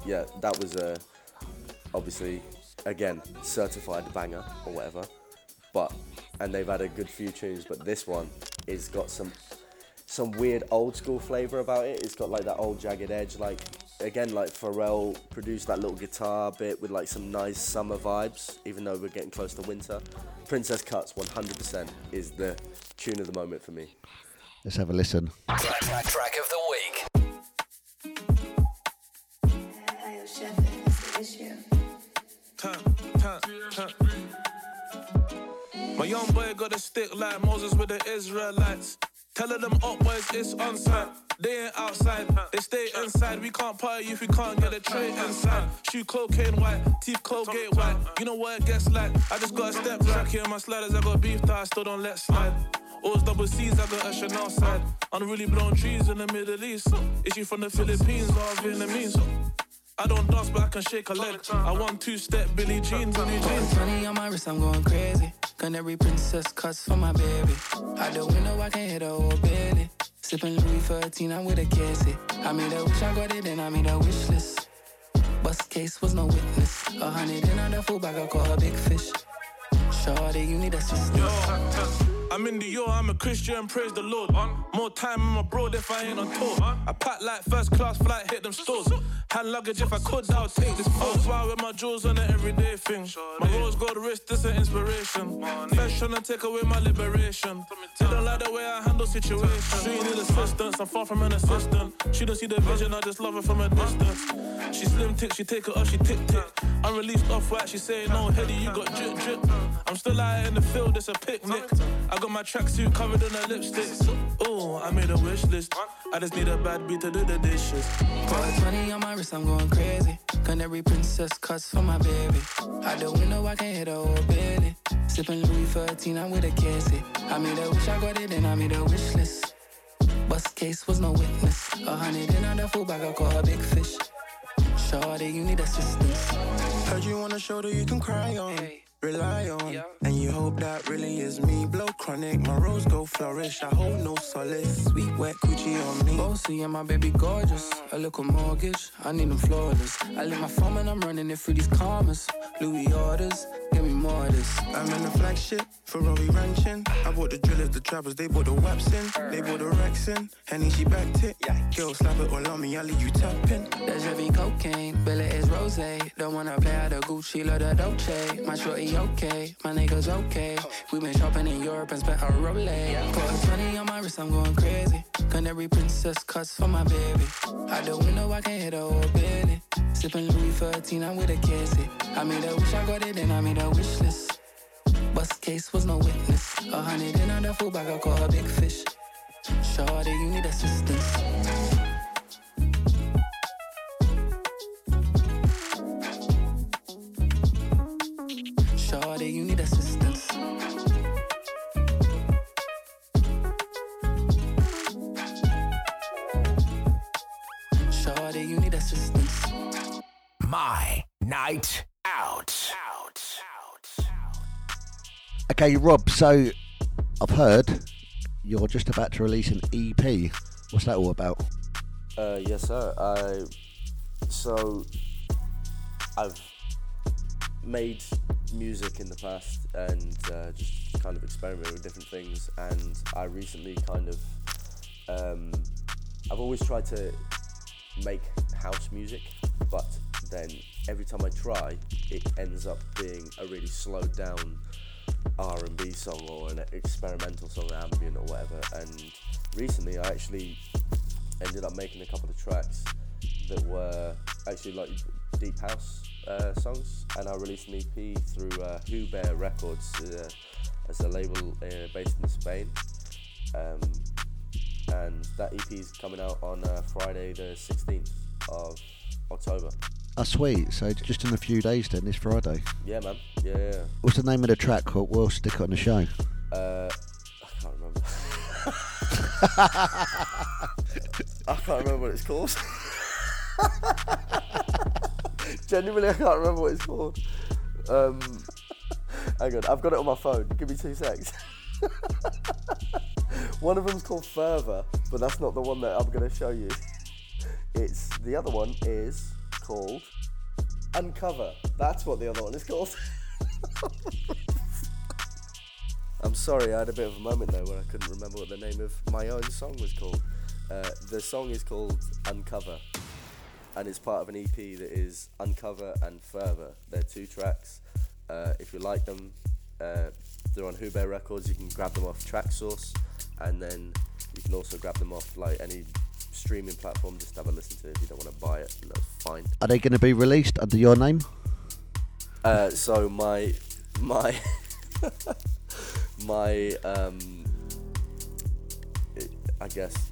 yeah, that was uh, obviously again certified banger or whatever. But and they've had a good few tunes, but this one is got some some weird old school flavor about it. It's got like that old jagged edge, like again like Pharrell produced that little guitar bit with like some nice summer vibes, even though we're getting close to winter. Princess Cuts 100% is the tune of the moment for me. Let's have a listen. Track, track, track of the week. My young boy got a stick like Moses with the Israelites. Telling them up boys it's on site. They ain't outside, they stay inside. We can't party if we can't get a tray inside. Shoe cocaine white, teeth Colgate white. You know what it gets like. I just got a step back here, my sliders. I got beef that I still don't let slide. Always double C's, I got a Chanel side. Unruly blown trees in the Middle East. Is she from the Philippines or Vietnamese? I don't dance, but I can shake a leg. I want two step Billy Jeans and new jeans. Money on my wrist, I'm going crazy. Every princess cuts for my baby. Out the window, I can hit a whole belly. Sipping Louis 13, I'm with a cassie. I made a wish, I got it, and I made a wish list. Bust case was no witness. A hundred in on the full bag, I caught a big fish. Shorty, you need a assistance. I'm in the yo, I'm a Christian, praise the Lord. More time, I'm abroad if I ain't on tour. I pack like first class flight, hit them stores. Hand luggage if I could, I'll take this. Old bar with my jewels on an everyday thing. My rose gold wrist, this an inspiration. Fresh trying to take away my liberation. They don't like the way I handle situations. She need assistance, I'm far from an assistant. She don't see the vision, I just love her from a distance. She slim tick, she take it off, she tick tick. I'm released off white, she saying, oh, no, Headie, you got drip drip. I'm still out in the field, it's a picnic. I got my tracksuit covered in a lipstick. Ooh, I made a wish list. I just need a bad beat to do the dishes. Got a 20 on my wrist, I'm going crazy. Canary princess cuts for my baby. Out the window, I can hit a whole belly. Sipping Louis 13, I'm with a Casey. I made a wish, I got it, and I made a wish list. Bust case was no witness. A hundred in on the full bag, I caught a big fish. Shorty, you need assistance. Heard you on a shoulder you can cry on, rely on. And you hope that really is me. Blow chronic, my rose go flourish. I hold no solace. Sweet wet coochie on me. Bossy and my baby gorgeous. I look a little mortgage, I need them flawless. I lit my phone and I'm running it through these commas. Louis orders, give me more of this. I'm in the flagship, Ferrari ranching. I bought the drillers, the trappers, they bought the waps in. They bought the Rex in. Henny, she backed it. Girl, slap it all on me, I leave you tapping. There's heavy cocaine, Billy is rose. Don't wanna play out the Gucci, love the Dolce. My shorty okay, my niggas okay. We been shopping in Europe and spent a Rolex. Got a 20 on my wrist, I'm going crazy. Canary princess cuts for my baby. Out the window, I can hit a whole belly. Sipping Louis 13, I'm with a Casey. I made a wish, I got it, and I made a wish list. Bust case was no witness. A hundred in on the full bag, I caught a big fish. Shorty, you need assistance. My night out. Okay, Rob. So I've heard you're just about to release an EP. What's that all about? Uh, yes, sir. I so I've made music in the past and uh, just kind of experimented with different things. And I recently kind of um, I've always tried to make house music, but then every time I try, it ends up being a really slowed down R&B song or an experimental song, ambient or whatever. And recently, I actually ended up making a couple of tracks that were actually like deep house uh, songs, and I released an EP through uh, Who Bear Records uh, as a label uh, based in Spain. Um, and that EP is coming out on uh, Friday, the 16th of October. Oh, sweet. So just in a few days then, this Friday. Yeah, man. Yeah, yeah. What's the name of the track? We'll, we'll stick it on the show. Uh, I can't remember. I can't remember what it's called. Genuinely, I can't remember what it's called. Um, hang on, I've got it on my phone. Give me two secs. one of them's called Further, but that's not the one that I'm going to show you. It's the other one is called Uncover. That's what the other one is called. I'm sorry, I had a bit of a moment there where I couldn't remember what the name of my own song was called. Uh, the song is called Uncover, and it's part of an EP that is Uncover and Further. They're two tracks. Uh, if you like them, uh, they're on Who Records. You can grab them off Traxsource, and then you can also grab them off like any streaming platform. Just have a listen to it if you don't want to buy it, and that's fine. Are they going to be released under your name? Uh, so my my my um, I guess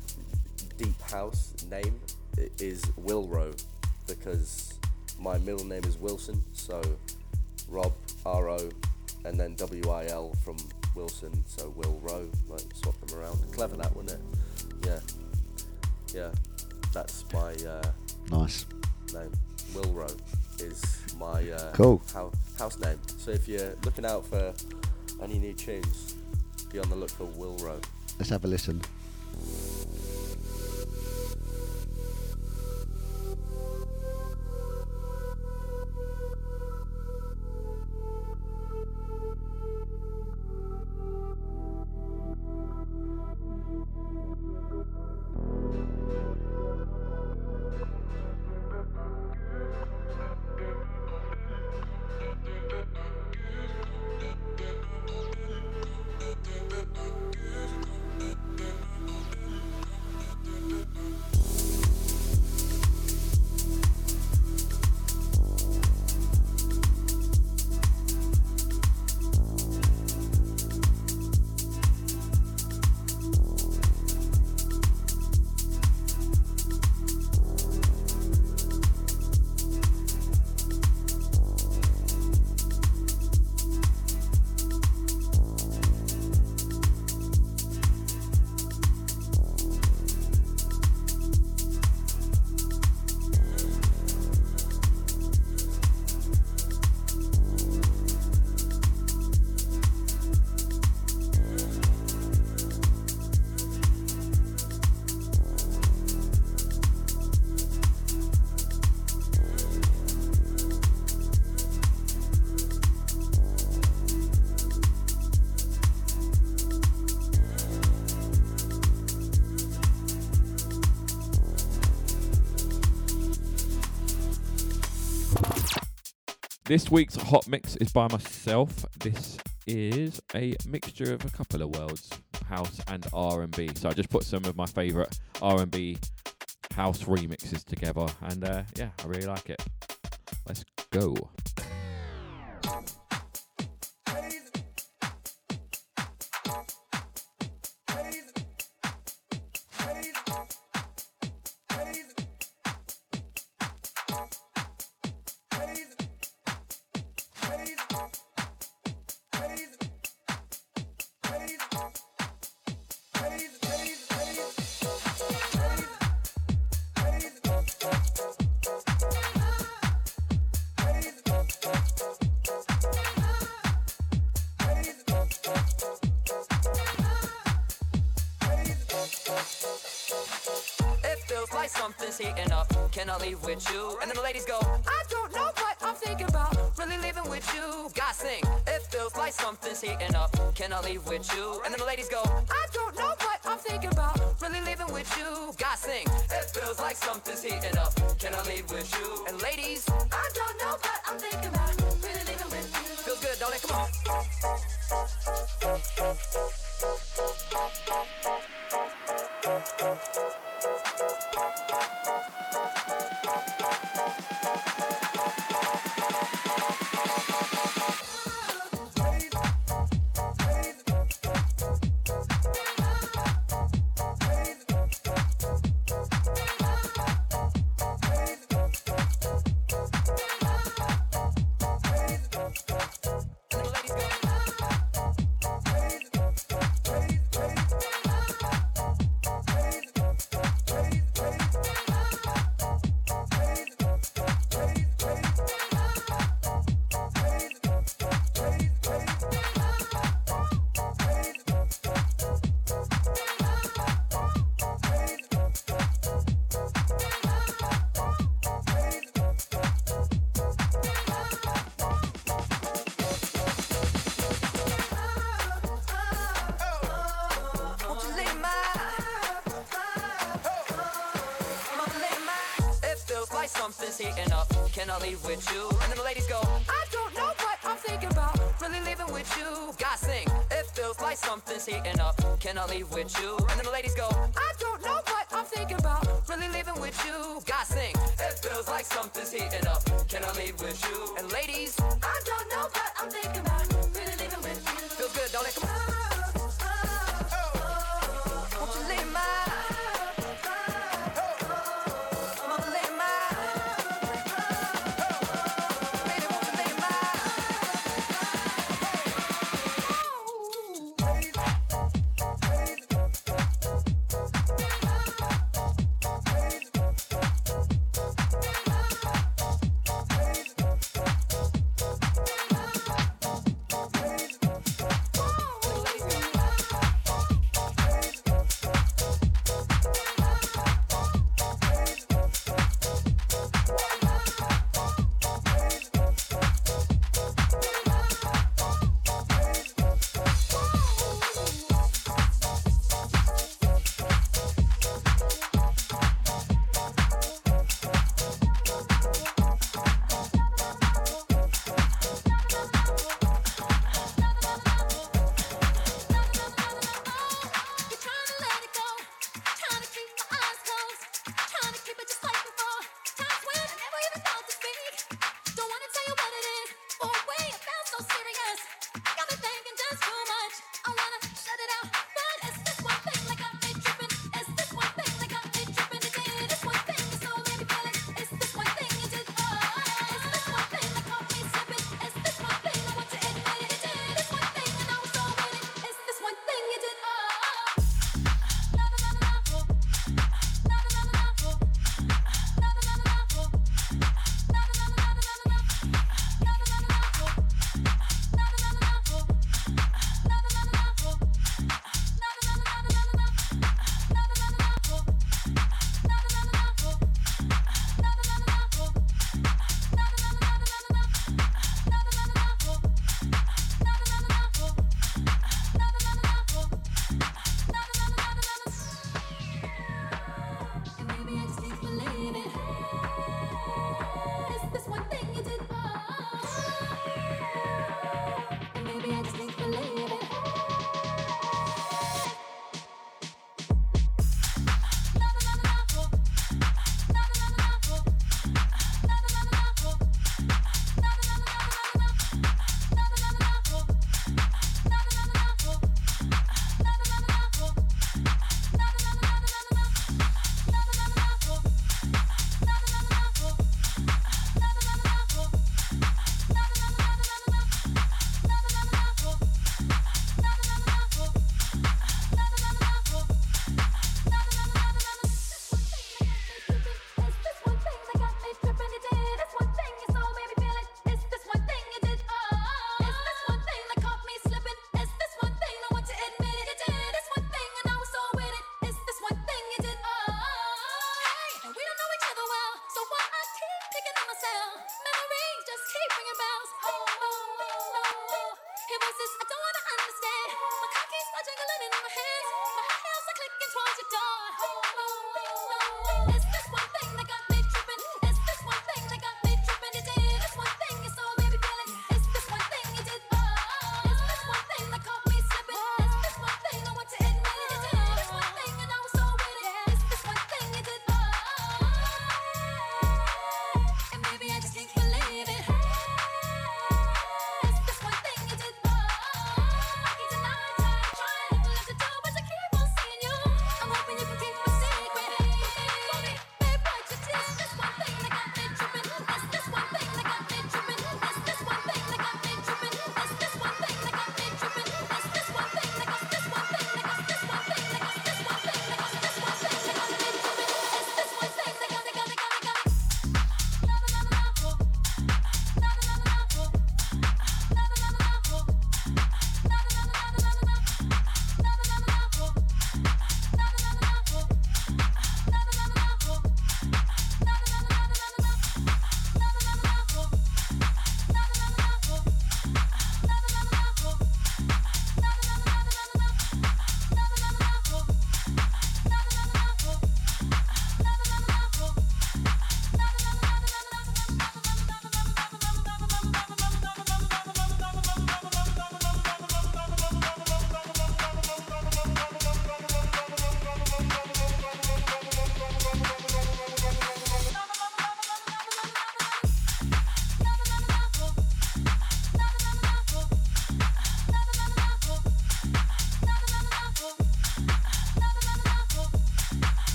deep house name is Wilro because my middle name is Wilson. So Rob R O and then W I L from Wilson. So Will Rowe, like swap them around. Clever that, wasn't it? Yeah, yeah. That's my uh, Nice. name. Wilro is my uh, Cool. hou- house name. So if you're looking out for any new tunes, be on the look for Wilro. Let's have a listen. This week's hot mix is by myself. This is a mixture of a couple of worlds, house and R&B. So I just put some of my favourite R&B house remixes together, and uh, yeah, I really like it. Let's go. I'll leave with you. And then the ladies go, I don't know what I'm thinking about. Really leaving with you. Guys sing, it feels like something's heating up. Can I leave with you?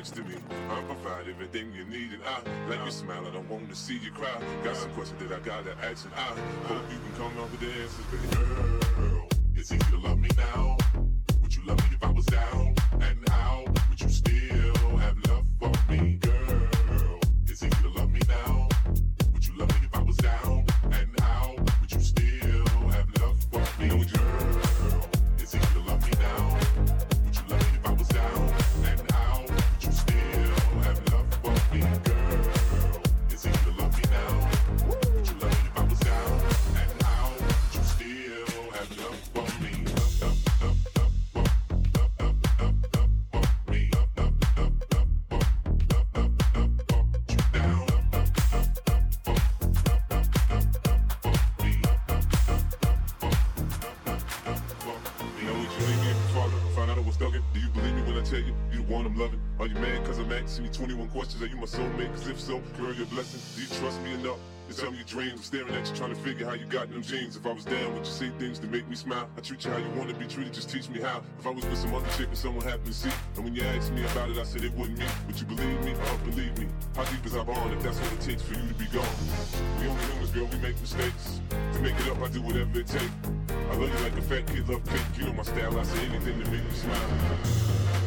Next to me. I provide everything you need, and I like your smile. I don't want to see you cry. Got some questions that I gotta ask, and I hope you can come up with the answers, baby. Girl, it's easy to love me now. I'm staring at you, trying to figure how you got them jeans. If I was down, would you say things to make me smile? I treat you how you want to be treated, just teach me how. If I was with some other chick and someone happened to see, and when you asked me about it, I said it wasn't me. Would you believe me or believe me? How deep is our bond if that's what it takes for you to be gone? We only humans, girl, we make mistakes. To make it up, I do whatever it takes. I love you like a fat kid love cake. You know my style, I say anything to make you smile.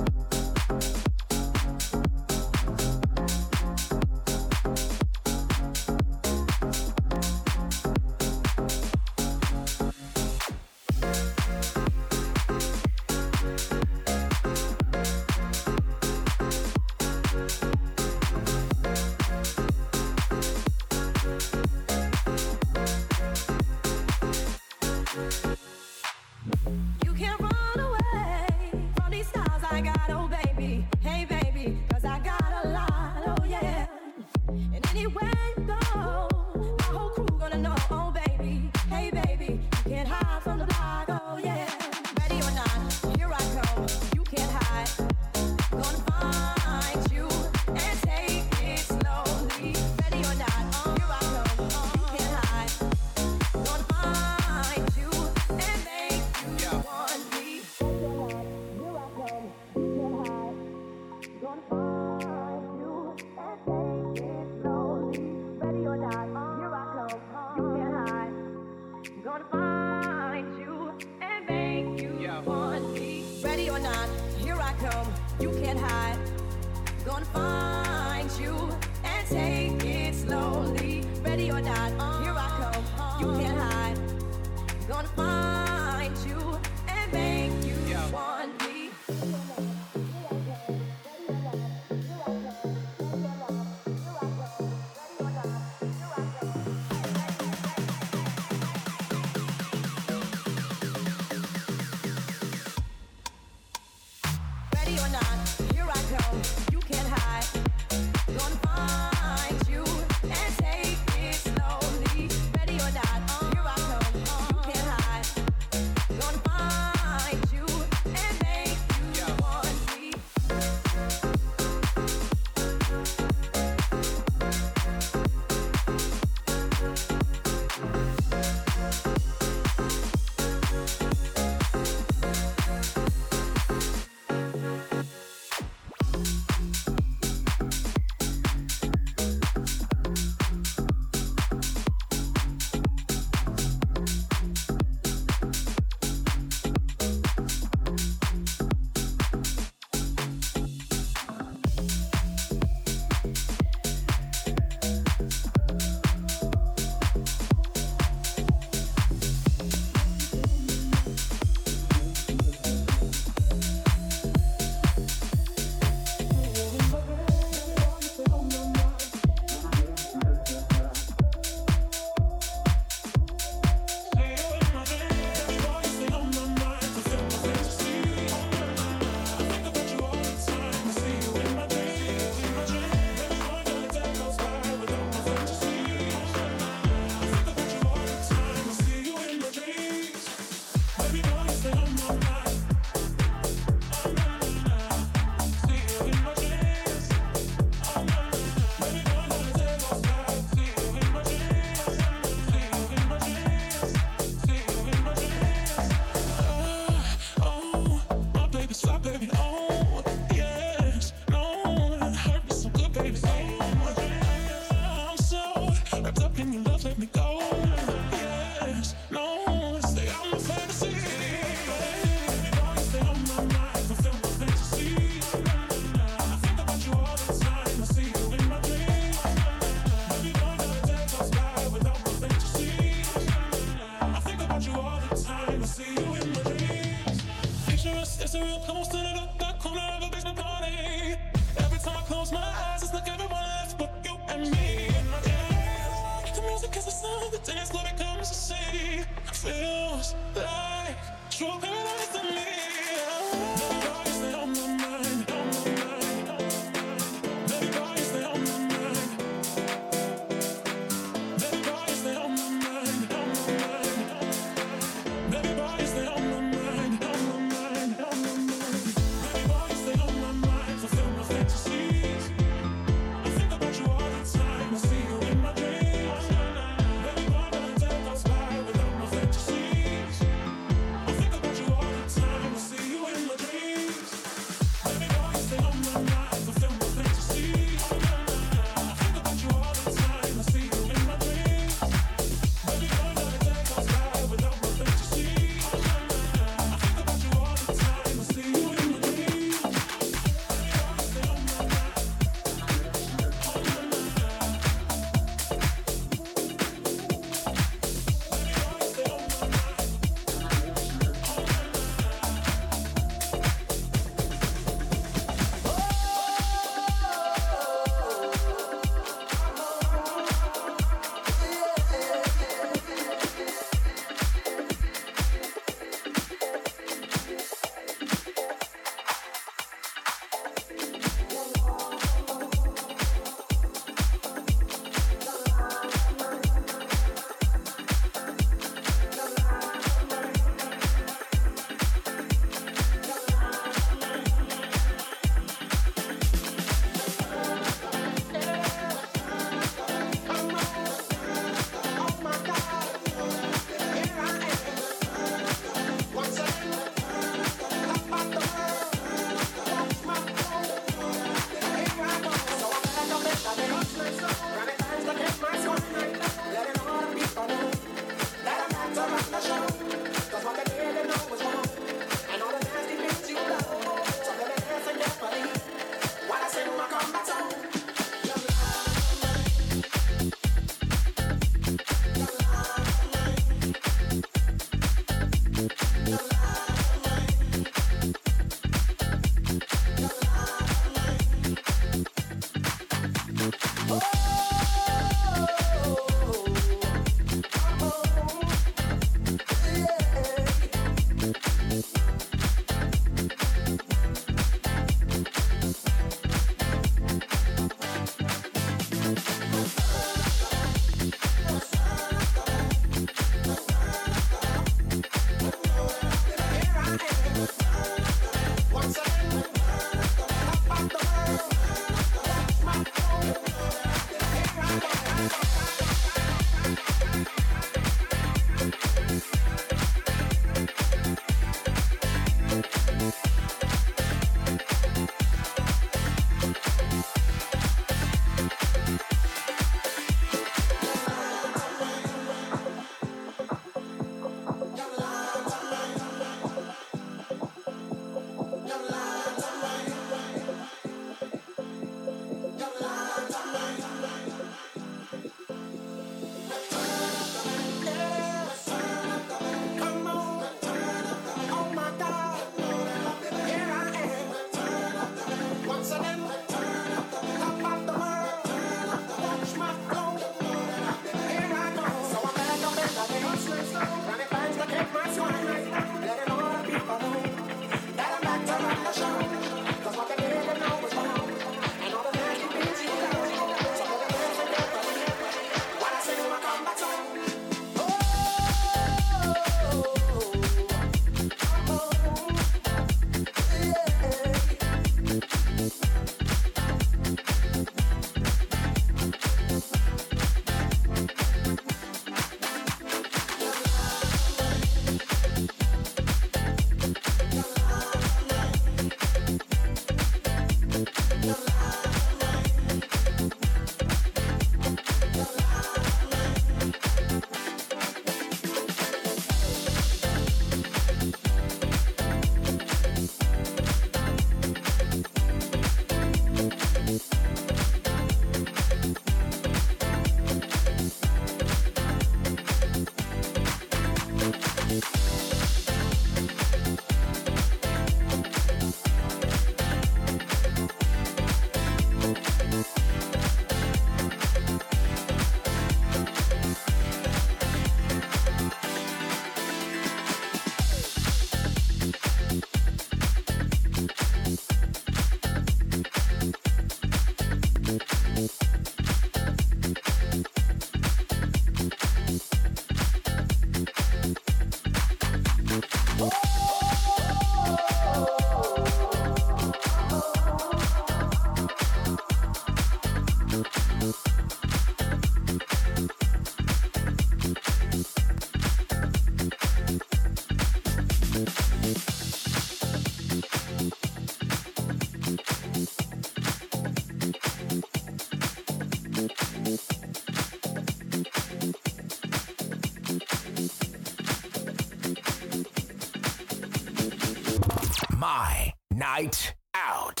Night Out.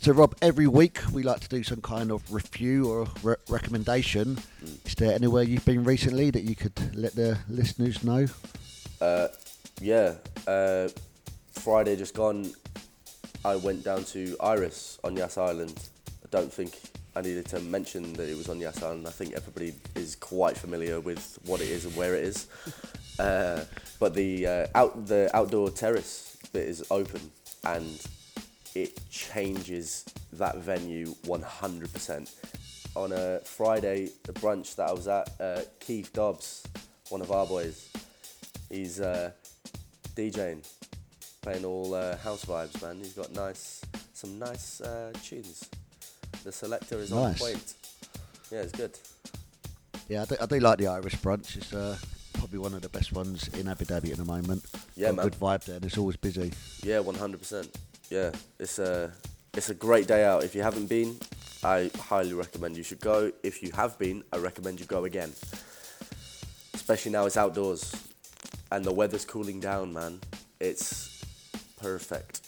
So, Rob, every week we like to do some kind of review or re- recommendation. Is there anywhere you've been recently that you could let the listeners know? Uh, yeah. Uh, Friday just gone. I went down to Iris on Yas Island. I don't think I needed to mention that it was on Yas Island. I think everybody is quite familiar with what it is and where it is. Uh, but the uh, out the outdoor terrace bit is open and it changes that venue 100%. On a Friday, the brunch that I was at, uh, Keith Dobbs, one of our boys, he's uh, DJing, playing all uh, house vibes, man. He's got nice, some nice uh, tunes. The selector is on Nice. point. Yeah, it's good. Yeah, I do, I do like the Irish brunch. It's uh, probably one of the best ones in Abu Dhabi at the moment. Yeah, Got man. Good vibe there. and It's always busy. Yeah, one hundred percent. Yeah, it's a it's a great day out. If you haven't been, I highly recommend you should go. If you have been, I recommend you go again. Especially now it's outdoors, and the weather's cooling down, man. It's perfect.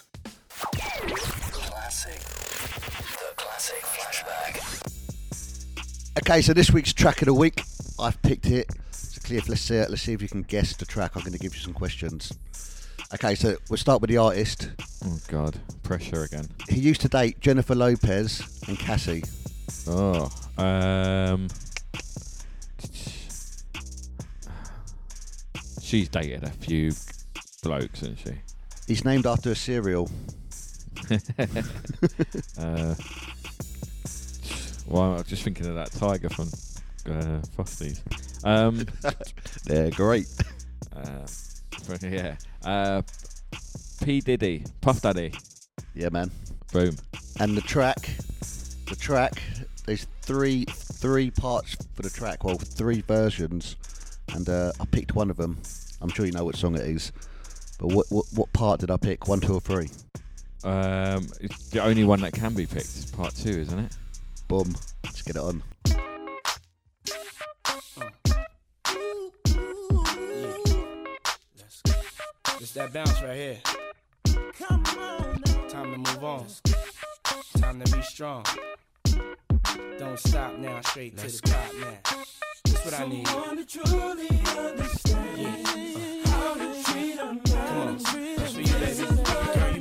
Classic. The classic flashback. Okay, so this week's track of the week, I've picked it. Cliff, let's see, let's see if you can guess the track. I'm going to give you some questions. Okay, so we'll start with the artist. Oh God, pressure again. He used to date Jennifer Lopez and Cassie. Oh, um, she's dated a few blokes, isn't she? He's named after a cereal. uh, well, I'm just thinking of that tiger from uh, Frosties. Um, They're great. Uh, yeah. Uh, P Diddy, Puff Daddy. Yeah, man. Boom. And the track, the track, there's three three parts for the track. Well, three versions, and uh, I picked one of them. I'm sure you know what song it is. But what what, what part did I pick? One, two, or three? Um, it's the only one that can be picked. is Part two, isn't it? Boom. Let's get it on. It's that bounce right here. Come on, Time to move on. Time to be strong. Don't stop now, straight to the top now. That's what I need. Yeah, Come on, that's for you, baby. Girl, you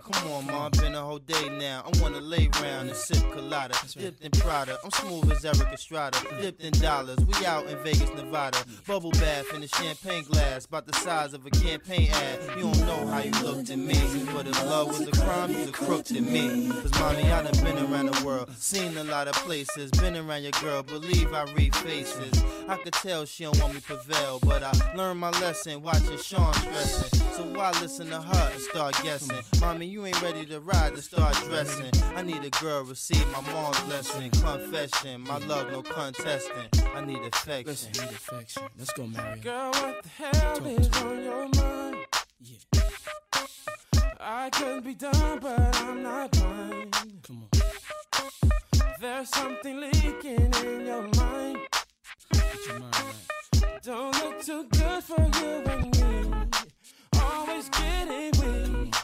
Come on, ma, been dipped in Prada. I'm smooth as Erik Estrada, dipped in dollars. We out in Vegas, Nevada. Bubble bath in a champagne glass, about the size of a campaign ad. You don't know how you looked at me, but if love was a crime, you's a crook to me. Cause mommy, I done been around the world, seen a lot of places, been around your girl. Believe I read faces. I could tell she don't want me prevail, but I learned my lesson watching Sean stressing. So why listen to her and start guessing? Mommy, you ain't ready to ride to start dressing. I need a girl receive my mom's lesson. Confession, my love no contesting. I need affection. Listen, need affection. Let's go, Mario. Girl, what the hell is on your mind? Yeah. I could be done, but I'm not blind. Come on. There's something leaking in your mind. Get your mind right. Don't look too good for you and me. Always getting weak.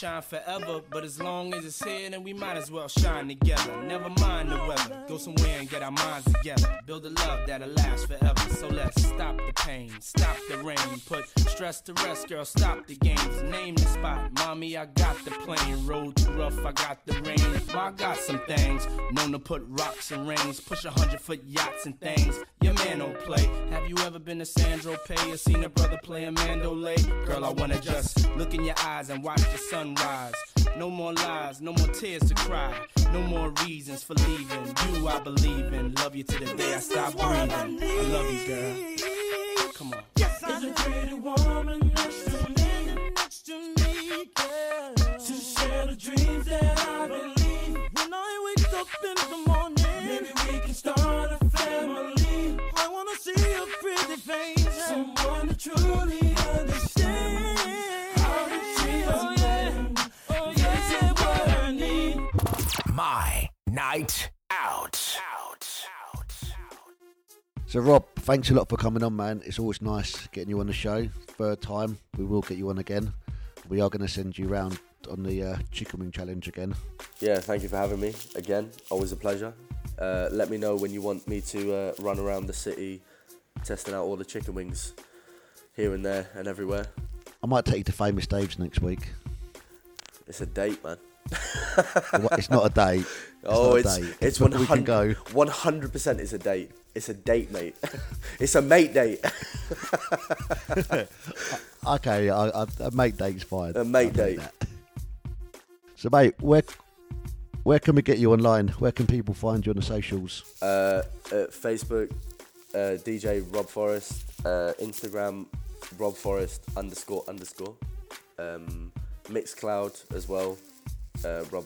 Shine forever, but as long as it's here, then we might as well shine together. Never mind the weather, go somewhere and get our minds together. Build a love that'll last forever. So let's stop the pain, stop the rain, put stress to rest, girl. Stop the games, name the spot. Mommy, I got the plane. Road too rough, I got the rain. I got some things known to put rocks and rings, push a hundred foot yachts and things. Your man don't play. Have you ever been to Sandro Pay or seen a brother play a mandolay? Girl, I wanna just look in your eyes and watch the sunrise. No more lies, no more tears to cry, no more reasons for leaving. You, I believe in. Love you to the day I stop breathing. I love you, girl. Come on. Yes, I a pretty woman next to me, next to me, girl. To share the dreams that I believe. When I wake up in the morning, maybe we can start a family. I wanna see your pretty face, someone to truly understand My night out. So, Rob, thanks a lot for coming on, man. It's always nice getting you on the show. Third time, we will get you on again. We are going to send you round on the uh, chicken wing challenge again. Yeah, thank you for having me again. Always a pleasure. Uh, let me know when you want me to uh, run around the city testing out all the chicken wings here and there and everywhere. I might take you to Famous Dave's next week. It's a date, man. It's not a date. It's oh, it's date. it's But one we can go. One hundred percent is a date. It's a date, mate. it's a mate date. Okay, I, I, a mate date's fine. A mate I'll date. So, mate, where where can we get you online? Where can people find you on the socials? uh, Facebook, uh, DJ Rob Forrest, uh, Instagram, Rob Forrest underscore underscore, um, Mixcloud as well, uh, Rob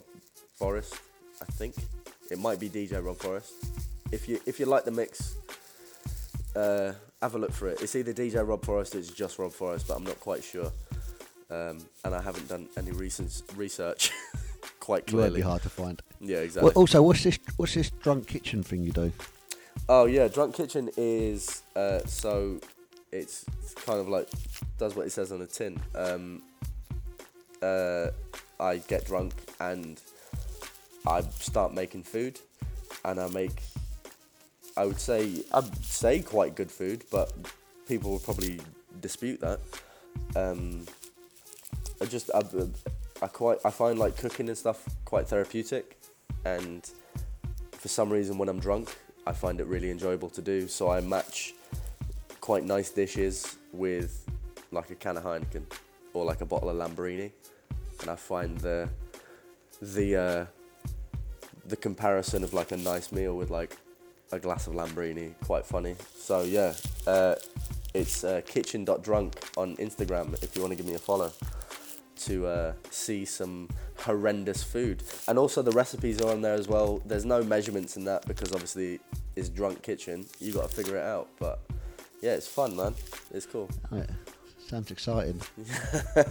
Forrest, I think it might be DJ Rob Forrest. If you if you like the mix, uh, have a look for it. It's either DJ Rob Forrest, or it's just Rob Forrest, but I'm not quite sure. Um, and I haven't done any recent research quite It won't clearly. be hard to find. Yeah, exactly. Well, also, what's this? What's this drunk kitchen thing you do? Oh yeah, Drunk Kitchen is uh, so it's, it's kind of like does what it says on the tin. Um, uh, I get drunk and I start making food, and I make I would say I'd say quite good food, but people would probably dispute that. Um, I just I, I quite I find like cooking and stuff quite therapeutic, and for some reason when I'm drunk, I find it really enjoyable to do. So I match quite nice dishes with like a can of Heineken or like a bottle of Lambrini, and I find the the uh, the comparison of like a nice meal with like a glass of Lambrini quite funny. So yeah, uh, it's uh, kitchen.drunk on Instagram if you want to give me a follow to uh, see some horrendous food. And also the recipes are on there as well. There's no measurements in that because obviously it's drunk kitchen. You got to figure it out. But yeah, it's fun, man. It's cool. Yeah. Sounds exciting.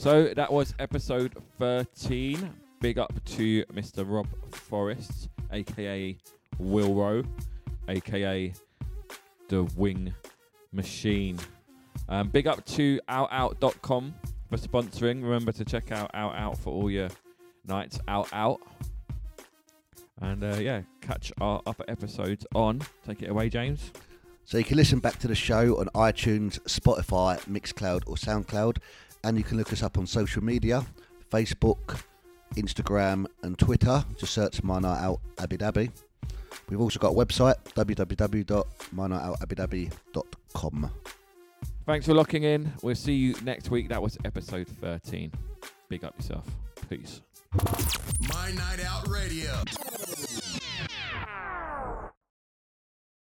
So that was episode 13. Big up to Mr. Rob Forrest, aka Wilro, aka the Wing Machine. Um, big up to outout.com for sponsoring. Remember to check out Out Out for all your nights out out. And uh, yeah, catch our upper episodes on. Take it away, James. So you can listen back to the show on iTunes, Spotify, Mixcloud, or SoundCloud, and you can look us up on social media: Facebook, Instagram, and Twitter. Just search My Night Out Abu Dhabi. We've also got a website: www.mynightoutabudabi.com. Thanks for locking in. We'll see you next week. That was episode 13. Big up yourself. Peace. My Night Out Radio.